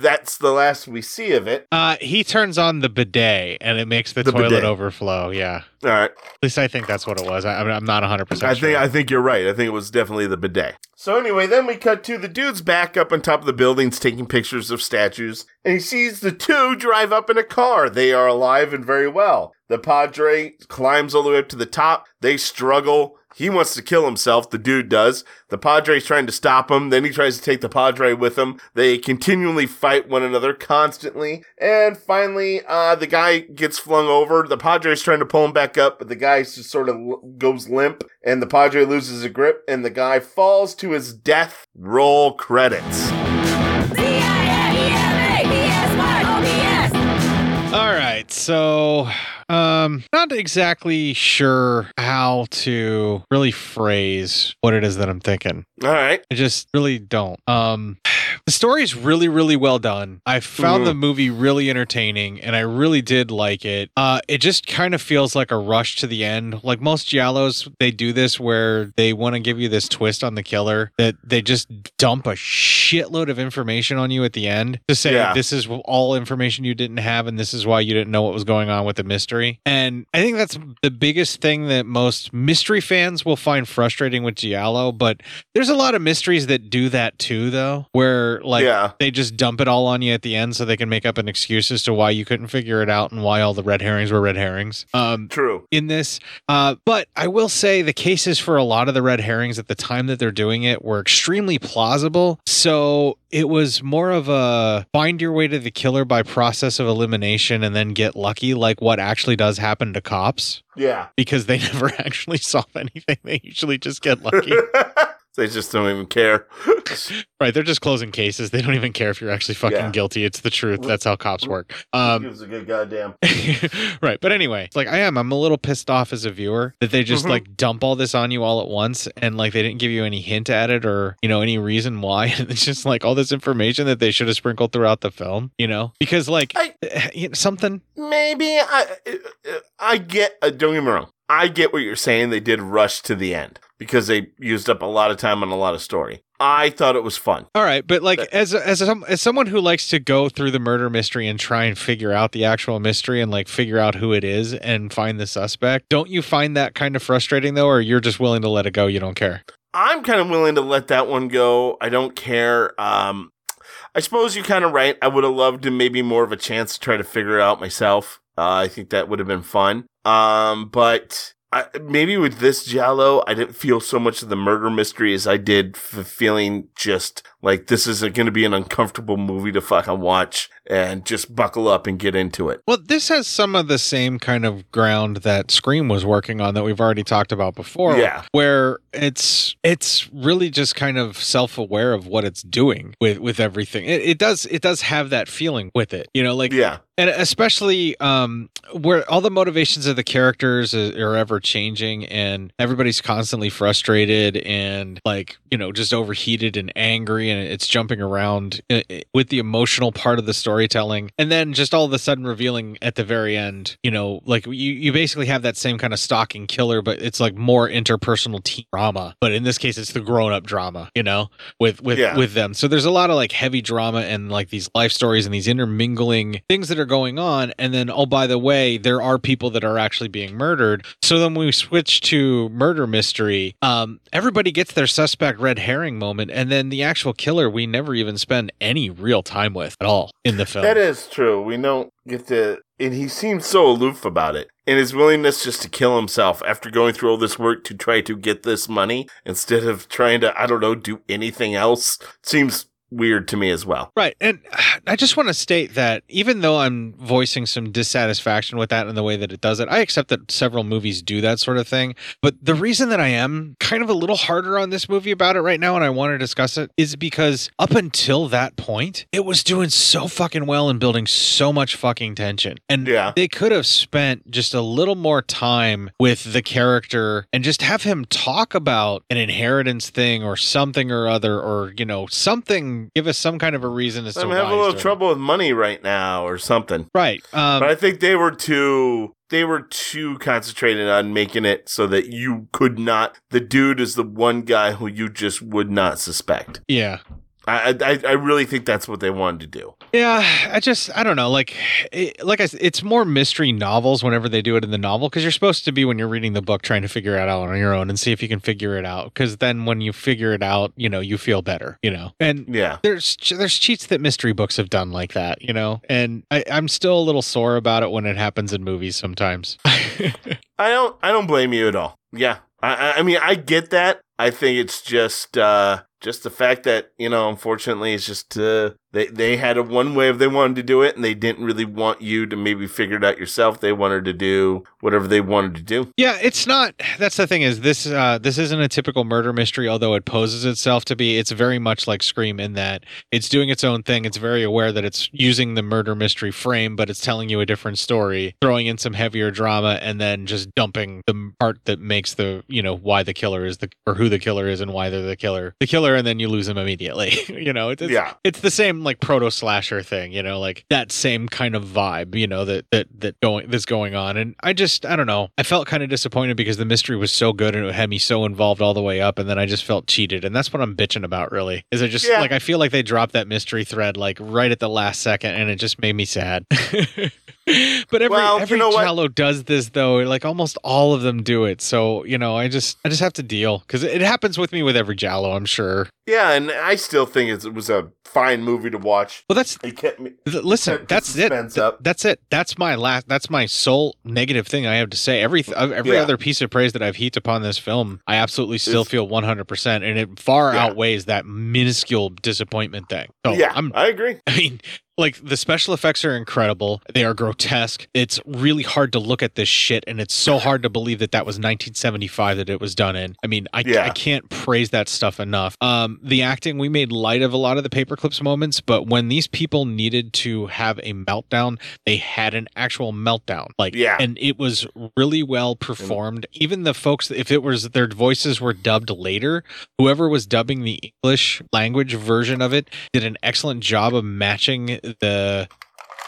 that's the last we see of it. Uh, he turns on the bidet and it makes the, The toilet bidet. overflow. Yeah. All right. At least I think that's what it was. I, I'm not 100% I sure. think I think you're right. I think it was definitely the bidet. So anyway, then we cut to the dude's back up on top of the buildings taking pictures of statues, and he sees the two drive up in a car. They are alive and very well. The Padre climbs all the way up to the top. They struggle. He wants to kill himself. The dude does. The Padre's trying to stop him. Then he tries to take the Padre with him. They continually fight one another constantly. And finally, uh, the guy gets flung over. The Padre's trying to pull him back up, but the guy just sort of l- goes limp. And the Padre loses a grip. And the guy falls to his death. Roll credits. All right. So Um, not exactly sure how to really phrase what it is that I'm thinking. All right. I just really don't. Um, the story is really, really well done. I found Mhm. the movie really entertaining, and I really did like it. Uh, it just kind of feels like a rush to the end. Like most giallos, they do this where they want to give you this twist on the killer that they just dump a shitload of information on you at the end to say Yeah. this is all information you didn't have, and this is why you didn't know what was going on with the mystery. And I think that's the biggest thing that most mystery fans will find frustrating with giallo. But there's a lot of mysteries that do that too, though, where like Yeah. they just dump it all on you at the end so they can make up an excuse as to why you couldn't figure it out and why all the red herrings were red herrings. Um, True. in this. Uh, but I will say the cases for a lot of the red herrings at the time that they're doing it were extremely plausible. So it was more of a find your way to the killer by process of elimination and then get lucky, like what actually does happen to cops. Yeah. Because they [laughs] never actually solve anything. They usually just get lucky. [laughs] They just don't even care. [laughs] right. They're just closing cases. They don't even care if you're actually fucking Yeah. guilty. It's the truth. That's how cops work. Um, gives a good goddamn. [laughs] right. But anyway, it's like I am. I'm a little pissed off as a viewer that they just Mhm. like dump all this on you all at once and like they didn't give you any hint at it or, you know, any reason why. [laughs] it's just like all this information that they should have sprinkled throughout the film, you know? Because like you know, something Maybe I I get. Uh, don't get me wrong. I get what you're saying. They did rush to the end because they used up a lot of time on a lot of story. I thought it was fun. All right, but like as as a, as someone who likes to go through the murder mystery and try and figure out the actual mystery and like figure out who it is and find the suspect, don't you find that kind of frustrating though or you're just willing to let it go, you don't care? I'm kind of willing to let that one go. I don't care. Um, I suppose you're kind of right. I would have loved to maybe more of a chance to try to figure it out myself. Uh, I think that would have been fun. Um, but I, maybe with this giallo, I didn't feel so much of the murder mystery as I did feeling just like this is going to be an uncomfortable movie to fucking watch and just buckle up and get into it. Well, this has some of the same kind of ground that Scream was working on that we've already talked about before. Yeah. Where it's it's really just kind of self-aware of what it's doing with with everything. It, it does it does have that feeling with it. You know, like Yeah. and especially um where all the motivations of the characters are ever changing and everybody's constantly frustrated and like you know just overheated and angry and it's jumping around i- i- with the emotional part of the storytelling and then just all of a sudden revealing at the very end you know like you, you basically have that same kind of stalking killer but it's like more interpersonal teen drama but in this case it's the grown-up drama you know with with Yeah. with them. So there's a lot of like heavy drama and like these life stories and these intermingling things that are going on and then oh by the way there are people that are actually being murdered. So then we switch to murder mystery. Um everybody gets their suspect red herring moment and then the actual killer we never even spend any real time with at all in the film That is true. We don't get to, and he seems so aloof about it. And his willingness just to kill himself after going through all this work to try to get this money instead of trying to, I don't know, do anything else seems weird to me as well. Right. And [sighs] I just want to state that even though I'm voicing some dissatisfaction with that and the way that it does it, I accept that several movies do that sort of thing. But the reason that I am kind of a little harder on this movie about it right now and I want to discuss it is because up until that point, it was doing so fucking well and building so much fucking tension. And yeah. they could have spent just a little more time with the character and just have him talk about an inheritance thing or something or other or, you know, something, give us some kind of a reason as to I'm why. having a little trouble with money right now or something. Right. Um, but I think they were too they were too concentrated on making it so that you could not the dude is the one guy who you just would not suspect. Yeah. I I, I really think that's what they wanted to do. Yeah, I just I don't know. Like, it, like I said, it's more mystery novels whenever they do it in the novel because you're supposed to be when you're reading the book trying to figure it out on your own and see if you can figure it out. Because then when you figure it out, you know, you feel better. You know, and yeah, there's there's cheats that mystery books have done like that. You know, and I, I'm still a little sore about it when it happens in movies sometimes. [laughs] I don't I don't blame you at all. Yeah. I I- I mean I get that. I think it's just uh just the fact that you know, unfortunately, it's just uh, they they had a one way if they wanted to do it, and they didn't really want you to maybe figure it out yourself. They wanted to do whatever they wanted to do. Yeah, it's not. That's the thing is this. Uh, this isn't a typical murder mystery, although it poses itself to be. It's very much like Scream in that it's doing its own thing. It's very aware that it's using the murder mystery frame, but it's telling you a different story, throwing in some heavier drama, and then just dumping the part that makes the you know why the killer is the or who the killer is and why they're the killer, the killer, and then you lose them immediately. [laughs] you know, it's, it's Yeah. it's the same like proto slasher thing, you know, like that same kind of vibe, you know, that that that going that's going on. And I just I don't know. I felt kind of disappointed because the mystery was so good and it had me so involved all the way up and then I just felt cheated. And that's what I'm bitching about really. Is I just Yeah. like I feel like they dropped that mystery thread like right at the last second and it just made me sad. [laughs] but every Well, you every know what? Does this though. Like almost all of them do it. So, you know, I just I just have to deal cuz it happens with me with every Giallo, I'm sure or yeah, and I still think it was a fine movie to watch. Well, that's it kept me. Listen, kept that's it. Th-. That's it. That's my last. That's my sole negative thing I have to say. Every every Yeah. other piece of praise that I've heaped upon this film, I absolutely still It's- feel one hundred percent, and it far Yeah. outweighs that minuscule disappointment thing. So yeah, I'm, I agree. [laughs] I mean, like the special effects are incredible. They are grotesque. It's really hard to look at this shit, and it's so hard to believe that that was 1975 that it was done in. I mean, I, Yeah. I can't praise that stuff enough. Um, the acting, we made light of a lot of the paperclips moments, but when these people needed to have a meltdown, they had an actual meltdown. Like, Yeah. and it was really well performed. Even the folks, if it was their voices were dubbed later, whoever was dubbing the English language version of it did an excellent job of matching the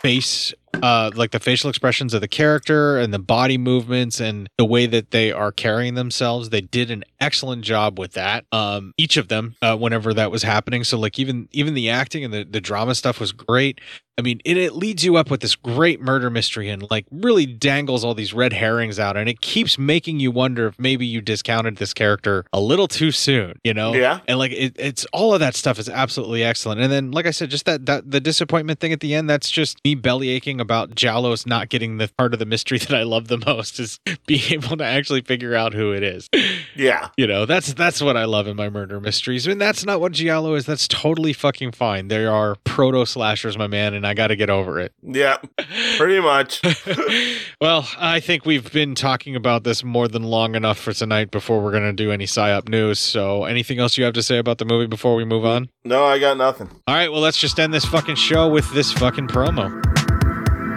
face uh like the facial expressions of the character and the body movements and the way that they are carrying themselves they did an excellent job with that. Um each of them uh whenever that was happening. So like even even the acting and the, the drama stuff was great. I mean it, it leads you up with this great murder mystery and like really dangles all these red herrings out and it keeps making you wonder if maybe you discounted this character a little too soon you know? Yeah. and like it, it's all of that stuff is absolutely excellent. And then like i said just that, that the disappointment thing at the end that's just me belly aching about giallos not getting the part of the mystery [laughs] that i love the most is being able to actually figure out who it is Yeah. you know that's that's what i love in my murder mysteries and that's not what giallo is that's totally fucking fine they are proto slashers my man and i gotta get over it Yeah. Pretty much. [laughs] [laughs] well, I think we've been talking about this more than long enough for tonight before we're going to do any PSYOP news. So, anything else you have to say about the movie before we move on? No, I got nothing. All right, well, let's just end this fucking show with this fucking promo.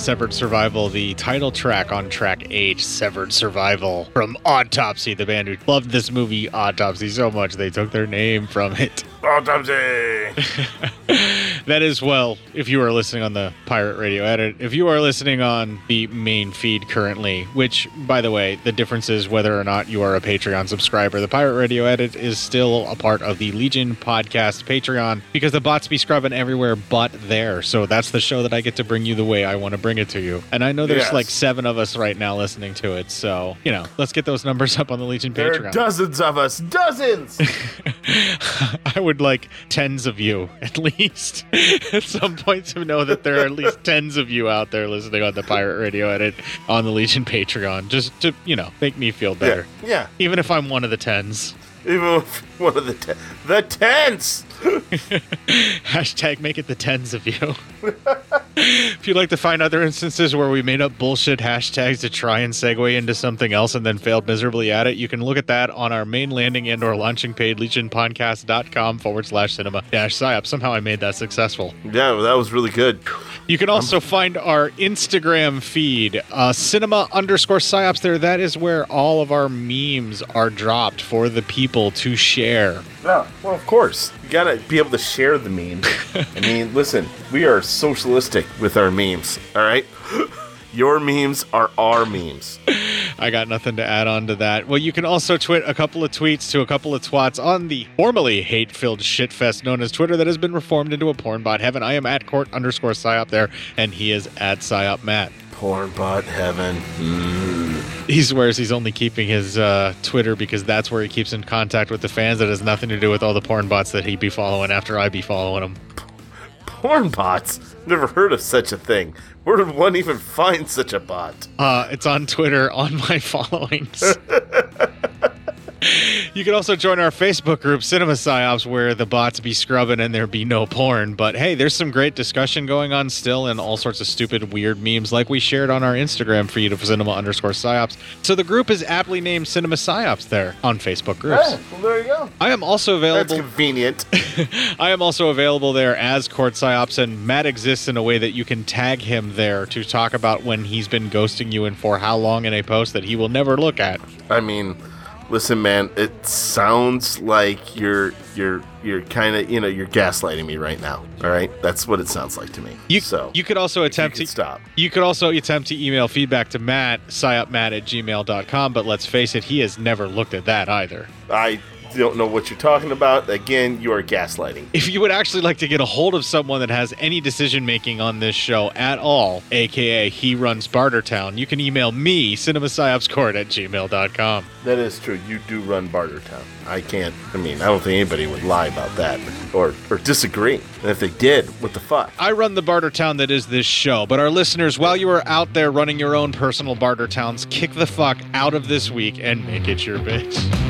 Severed Survival, the title track on track 8, Severed Survival, from Autopsy, the band who loved this movie Autopsy so much they took their name from it. Autopsy. [laughs] That is, well, if you are listening on the Pirate Radio edit, if you are listening on the main feed currently, which, by the way, the difference is whether or not you are a Patreon subscriber. The Pirate Radio edit is still a part of the Legion podcast Patreon because the bots be scrubbing everywhere but there. So that's the show that I get to bring you the way I want to bring it to you. And I know there's Yes. like seven of us right now listening to it. So, you know, let's get those numbers up on the Legion There Patreon. are dozens of us. Dozens. [laughs] I would like tens of you at least [laughs] at some point to know that there are at least tens of you out there listening on the Pirate Radio edit on the Legion Patreon, just to you know make me feel better. yeah. Even if I'm one of the tens. Even if one of the ten, the tens. [laughs] Hashtag make it the tens of you. [laughs] if you'd like to find other instances where we made up bullshit hashtags to try and segue into something else and then failed miserably at it, you can look at that on our main landing and or launching page, legionpodcast.com forward slash cinema dash psyop. Somehow I made that successful. Yeah, well, that was really good. You can also find our Instagram feed, uh, cinema underscore psyops there. That is where all of our memes are dropped for the people to share. Yeah, well, of course. You gotta be able to share the memes. I [laughs] mean, listen, we are socialistic with our memes, all right? [gasps] Your memes are our memes. I got nothing to add on to that. Well, you can also tweet a couple of tweets to a couple of twats on the formerly hate-filled shitfest known as Twitter that has been reformed into a porn bot heaven. I am at court underscore psyop there, and he is at psyop matt. Porn bot heaven. Mm. He swears he's only keeping his uh, Twitter because that's where he keeps in contact with the fans. That has nothing to do with all the porn bots that he'd be following after I'd be following him. Porn bots? Never heard of such a thing. Where did one even find such a bot? Uh, it's on Twitter on my [laughs] followings. [laughs] you can also join our Facebook group, Cinema Psyops, where the bots be scrubbing and there be no porn. But hey, there's some great discussion going on still and all sorts of stupid, weird memes like we shared on our Instagram feed of cinema underscore psyops. So the group is aptly named Cinema Psyops there on Facebook groups. Hey, well, there you go. I am also available. That's convenient. [laughs] I am also available there as Court Psyops, and Matt exists in a way that you can tag him there to talk about when he's been ghosting you and for how long in a post that he will never look at. I mean, listen, man. It sounds like you're you're you're kind of you know you're gaslighting me right now. All right, that's what it sounds like to me. You, so you could also attempt to stop. You could also attempt to email feedback to Matt, psyopmatt at gmail.com, but let's face it, he has never looked at that either. I don't know what you're talking about. Again, you are gaslighting. If you would actually like to get a hold of someone that has any decision making on this show at all, aka he runs Bartertown, you can email me, cinemapsyopscourt at gmail.com. That is true. You do run Bartertown. I can't. I mean, I don't think anybody would lie about that or or disagree. And if they did, what the fuck? I run the barter town that is this show, but our listeners, while you are out there running your own personal barter towns, kick the fuck out of this week and make it your bitch.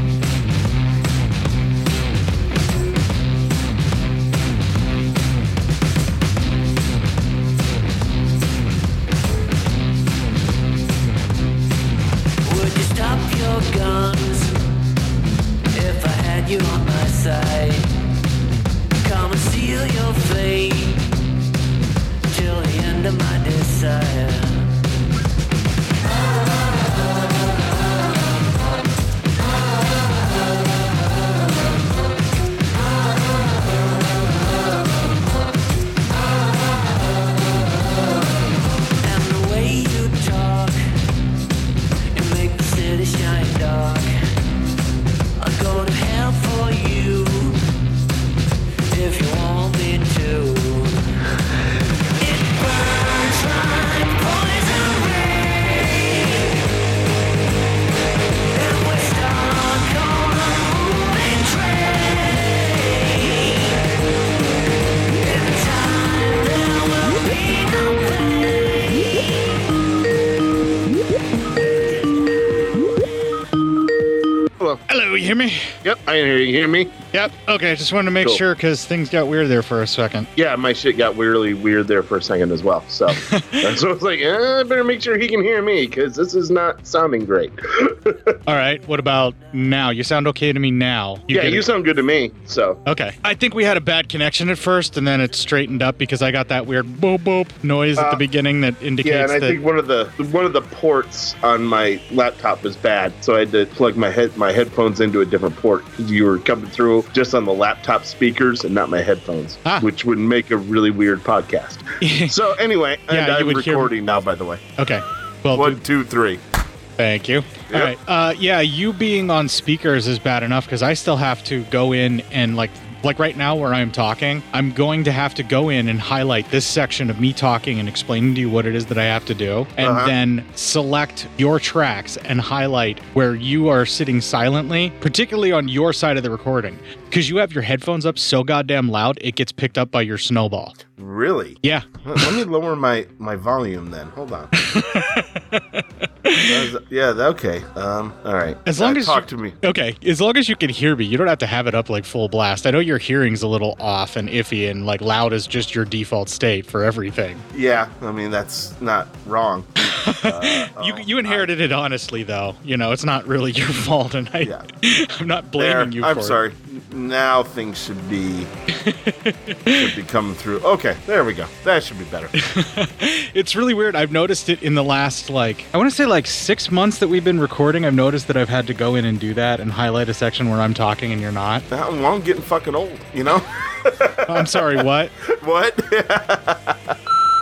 Hear me? Yep. I just wanted to make Cool. sure because things got weird there for a second. Yeah, my shit got weirdly weird there for a second as well. So [laughs] that's what I was like, eh, I better make sure he can hear me because this is not sounding great. [laughs] All right. What about now? You sound okay to me now. yeah, you it? sound good to me. So Okay. I think we had a bad connection at first, and then it straightened up because I got that weird boop boop noise at Uh, the beginning that indicates yeah, and I think one of the one of the ports on my laptop was bad, so I had to plug my head my headphones into a different port because you were coming through just on the laptop speakers and not my headphones, Ah. which would make a really weird podcast. [laughs] so anyway, Yeah, and you I'm would hear- recording now, by the way. okay. Well, One, two, three. Thank you. All Yep. right. Uh, yeah, you being on speakers is bad enough because I still have to go in and like like right now where I'm talking, I'm going to have to go in and highlight this section of me talking and explaining to you what it is that I have to do, and Uh-huh. then select your tracks and highlight where you are sitting silently, particularly on your side of the recording, because you have your headphones up so goddamn loud it gets picked up by your snowball. Really? Yeah. Let let me lower my my volume then. Hold on. [laughs] Was- yeah. Okay. Um. All right. As long Uh, as talk you- to me. Okay, as long as you can hear me, you don't have to have it up like full blast. I know your hearing's a little off and iffy, and like loud is just your default state for everything. Yeah. I mean that's not wrong. [laughs] Uh, you you inherited it honestly, though. You know, it's not really your [laughs] fault, and I I'm not blaming There, you. I'm for sorry. Now things should be should be coming through. Okay, there we go. That should be better. [laughs] It's really weird. I've noticed it in the last like I want to say like six months that we've been recording. I've noticed that I've had to go in and do that and highlight a section where I'm talking and you're not. Well, I'm getting fucking old. You know. [laughs] I'm sorry. What? [laughs] what?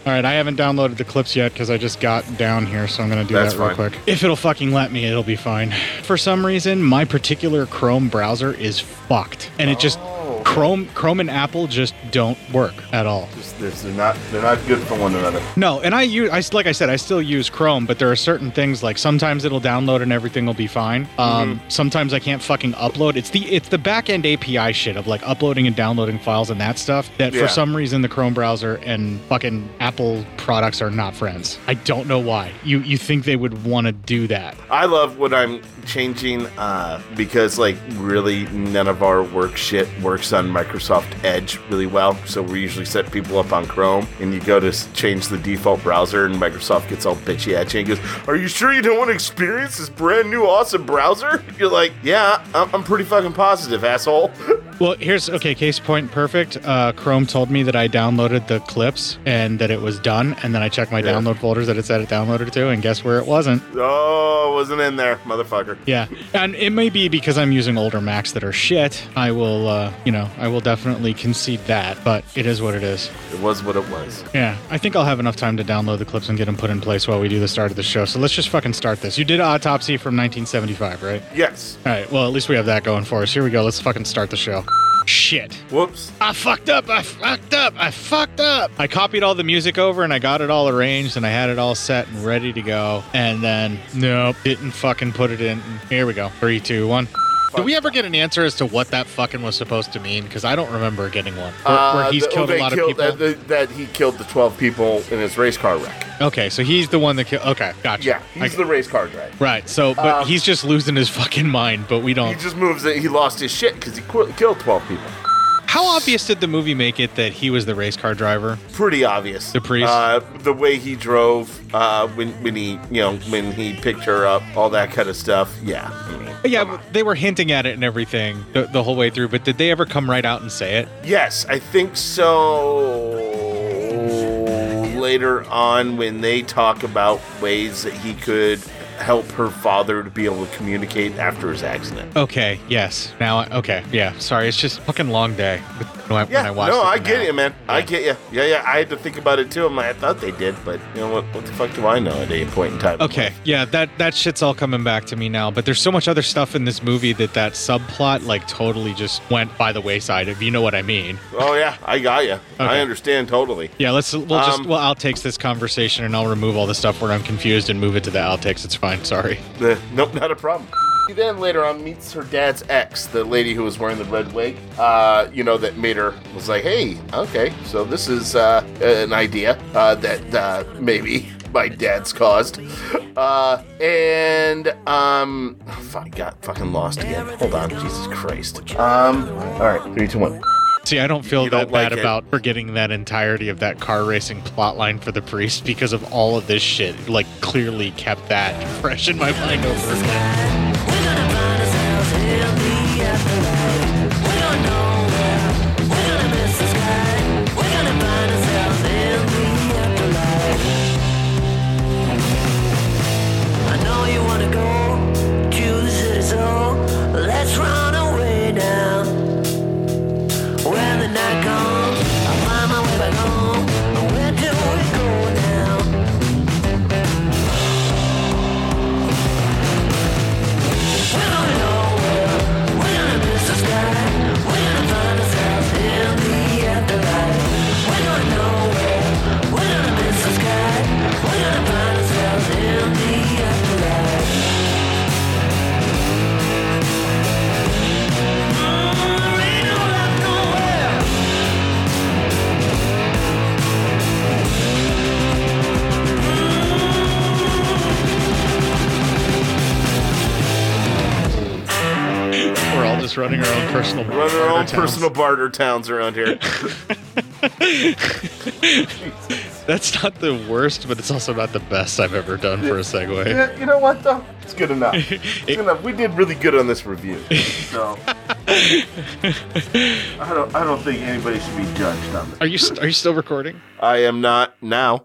All right, I haven't downloaded the clips yet because I just got down here, so I'm gonna do That's that real fine. quick. If it'll fucking let me, it'll be fine. For some reason, my particular Chrome browser is fucked, and it just Chrome, Chrome and Apple just don't work at all. Just, they're, not they're not good for one another. No, and I use, I like I said, I still use Chrome, but there are certain things like sometimes it'll download and everything will be fine. Um, sometimes I can't fucking upload. It's the it's the back end API shit of like uploading and downloading files and that stuff that Yeah. for some reason the Chrome browser and fucking Apple products are not friends. I don't know why. You you think they would want to do that? I love when I'm changing uh, because like really none of our work shit works on Microsoft Edge really well. So we usually set people up on Chrome, and you go to change the default browser, and Microsoft gets all bitchy at you and goes, "Are you sure you don't want to experience this brand new awesome browser?" [laughs] You're like, "Yeah, I'm, I'm pretty fucking positive, asshole." [laughs] Well, here's okay. Case point perfect. Uh, Chrome told me that I downloaded the clips and that it was done, and then I checked my Yeah. download folders that it said it downloaded to, and guess where it wasn't? oh, it wasn't in there, motherfucker. Yeah, and it may be because I'm using older Macs that are shit. I will, uh, you know, I will definitely concede that, but it is what it is. It was what it was. Yeah, I think I'll have enough time to download the clips and get them put in place while we do the start of the show. So let's just fucking start this. You did Autopsy from 1975, right? Yes. All right, well, at least we have that going for us. Here we go. Let's fucking start the show. Shit. Whoops. I fucked up. I fucked up. I fucked up. I copied all the music over and I got it all arranged and I had it all set and ready to go. And then, nope, didn't fucking put it in. Here we go. Three, two, one. Did we ever get an answer as to what that fucking was supposed to mean? Because I don't remember getting one. Where, where Uh, he's the- killed a lot of people. That, that, he killed the 12 people in his race car wreck. okay, so he's the one that killed. Okay, gotcha. Yeah, he's I- the race car guy. Right, so, but Um, he's just losing his fucking mind, but we don't. He just moves it. He lost his shit because he qu- killed 12 people. How obvious did the movie make it that he was the race car driver? Pretty obvious. The priest? Uh, the way he drove, uh, when, when he, you know, when he picked her up, all that kind of stuff. Yeah. I mean, Yeah, they were hinting at it and everything the, the whole way through, but did they ever come right out and say it? yes, I think so. Later on, when they talk about ways that he could help her father to be able to communicate after his accident. Okay, yes. Now, I- okay, yeah. Sorry, it's just a fucking long day when I, when Yeah, I watched no, I now. get you, man. I get you. Yeah, yeah. I had to think about it too. I'm like, I thought they did, but you know what? What the fuck do I know at any point in time? Okay, yeah, that that shit's all coming back to me now. But there's so much other stuff in this movie that that subplot like totally just went by the wayside. If you know what I mean. Oh yeah, I got you. I understand totally. Yeah, let's we'll just Um, we'll outtakes this conversation and I'll remove all the stuff where I'm confused and move it to the outtakes. It's fine. I'm sorry. Uh, [laughs] nope, not a problem. He then later on meets her dad's ex, the lady who was wearing the red wig. Uh, you know that made her was like, hey, okay, so this is uh, an idea uh, that uh, maybe [laughs] my dad's caused. Uh, and um, oh, fuck, I got fucking lost again. Hold on, Jesus Christ. Um, all right, three, two, one. See, I don't feel You that don't like bad it. about forgetting that entirety of that car racing plotline for the priest because of all of this shit. Like, clearly kept that [laughs] fresh in my mind over personal Run our own towns. personal barter towns around here. [laughs] That's not the worst, but it's also not the best I've ever done for a segue. Yeah, you know what though? It's good enough. [laughs] It's good enough. We did really good on this review. So [laughs] I don't I don't think anybody should be judged on this. Are you are you still recording? I am not now.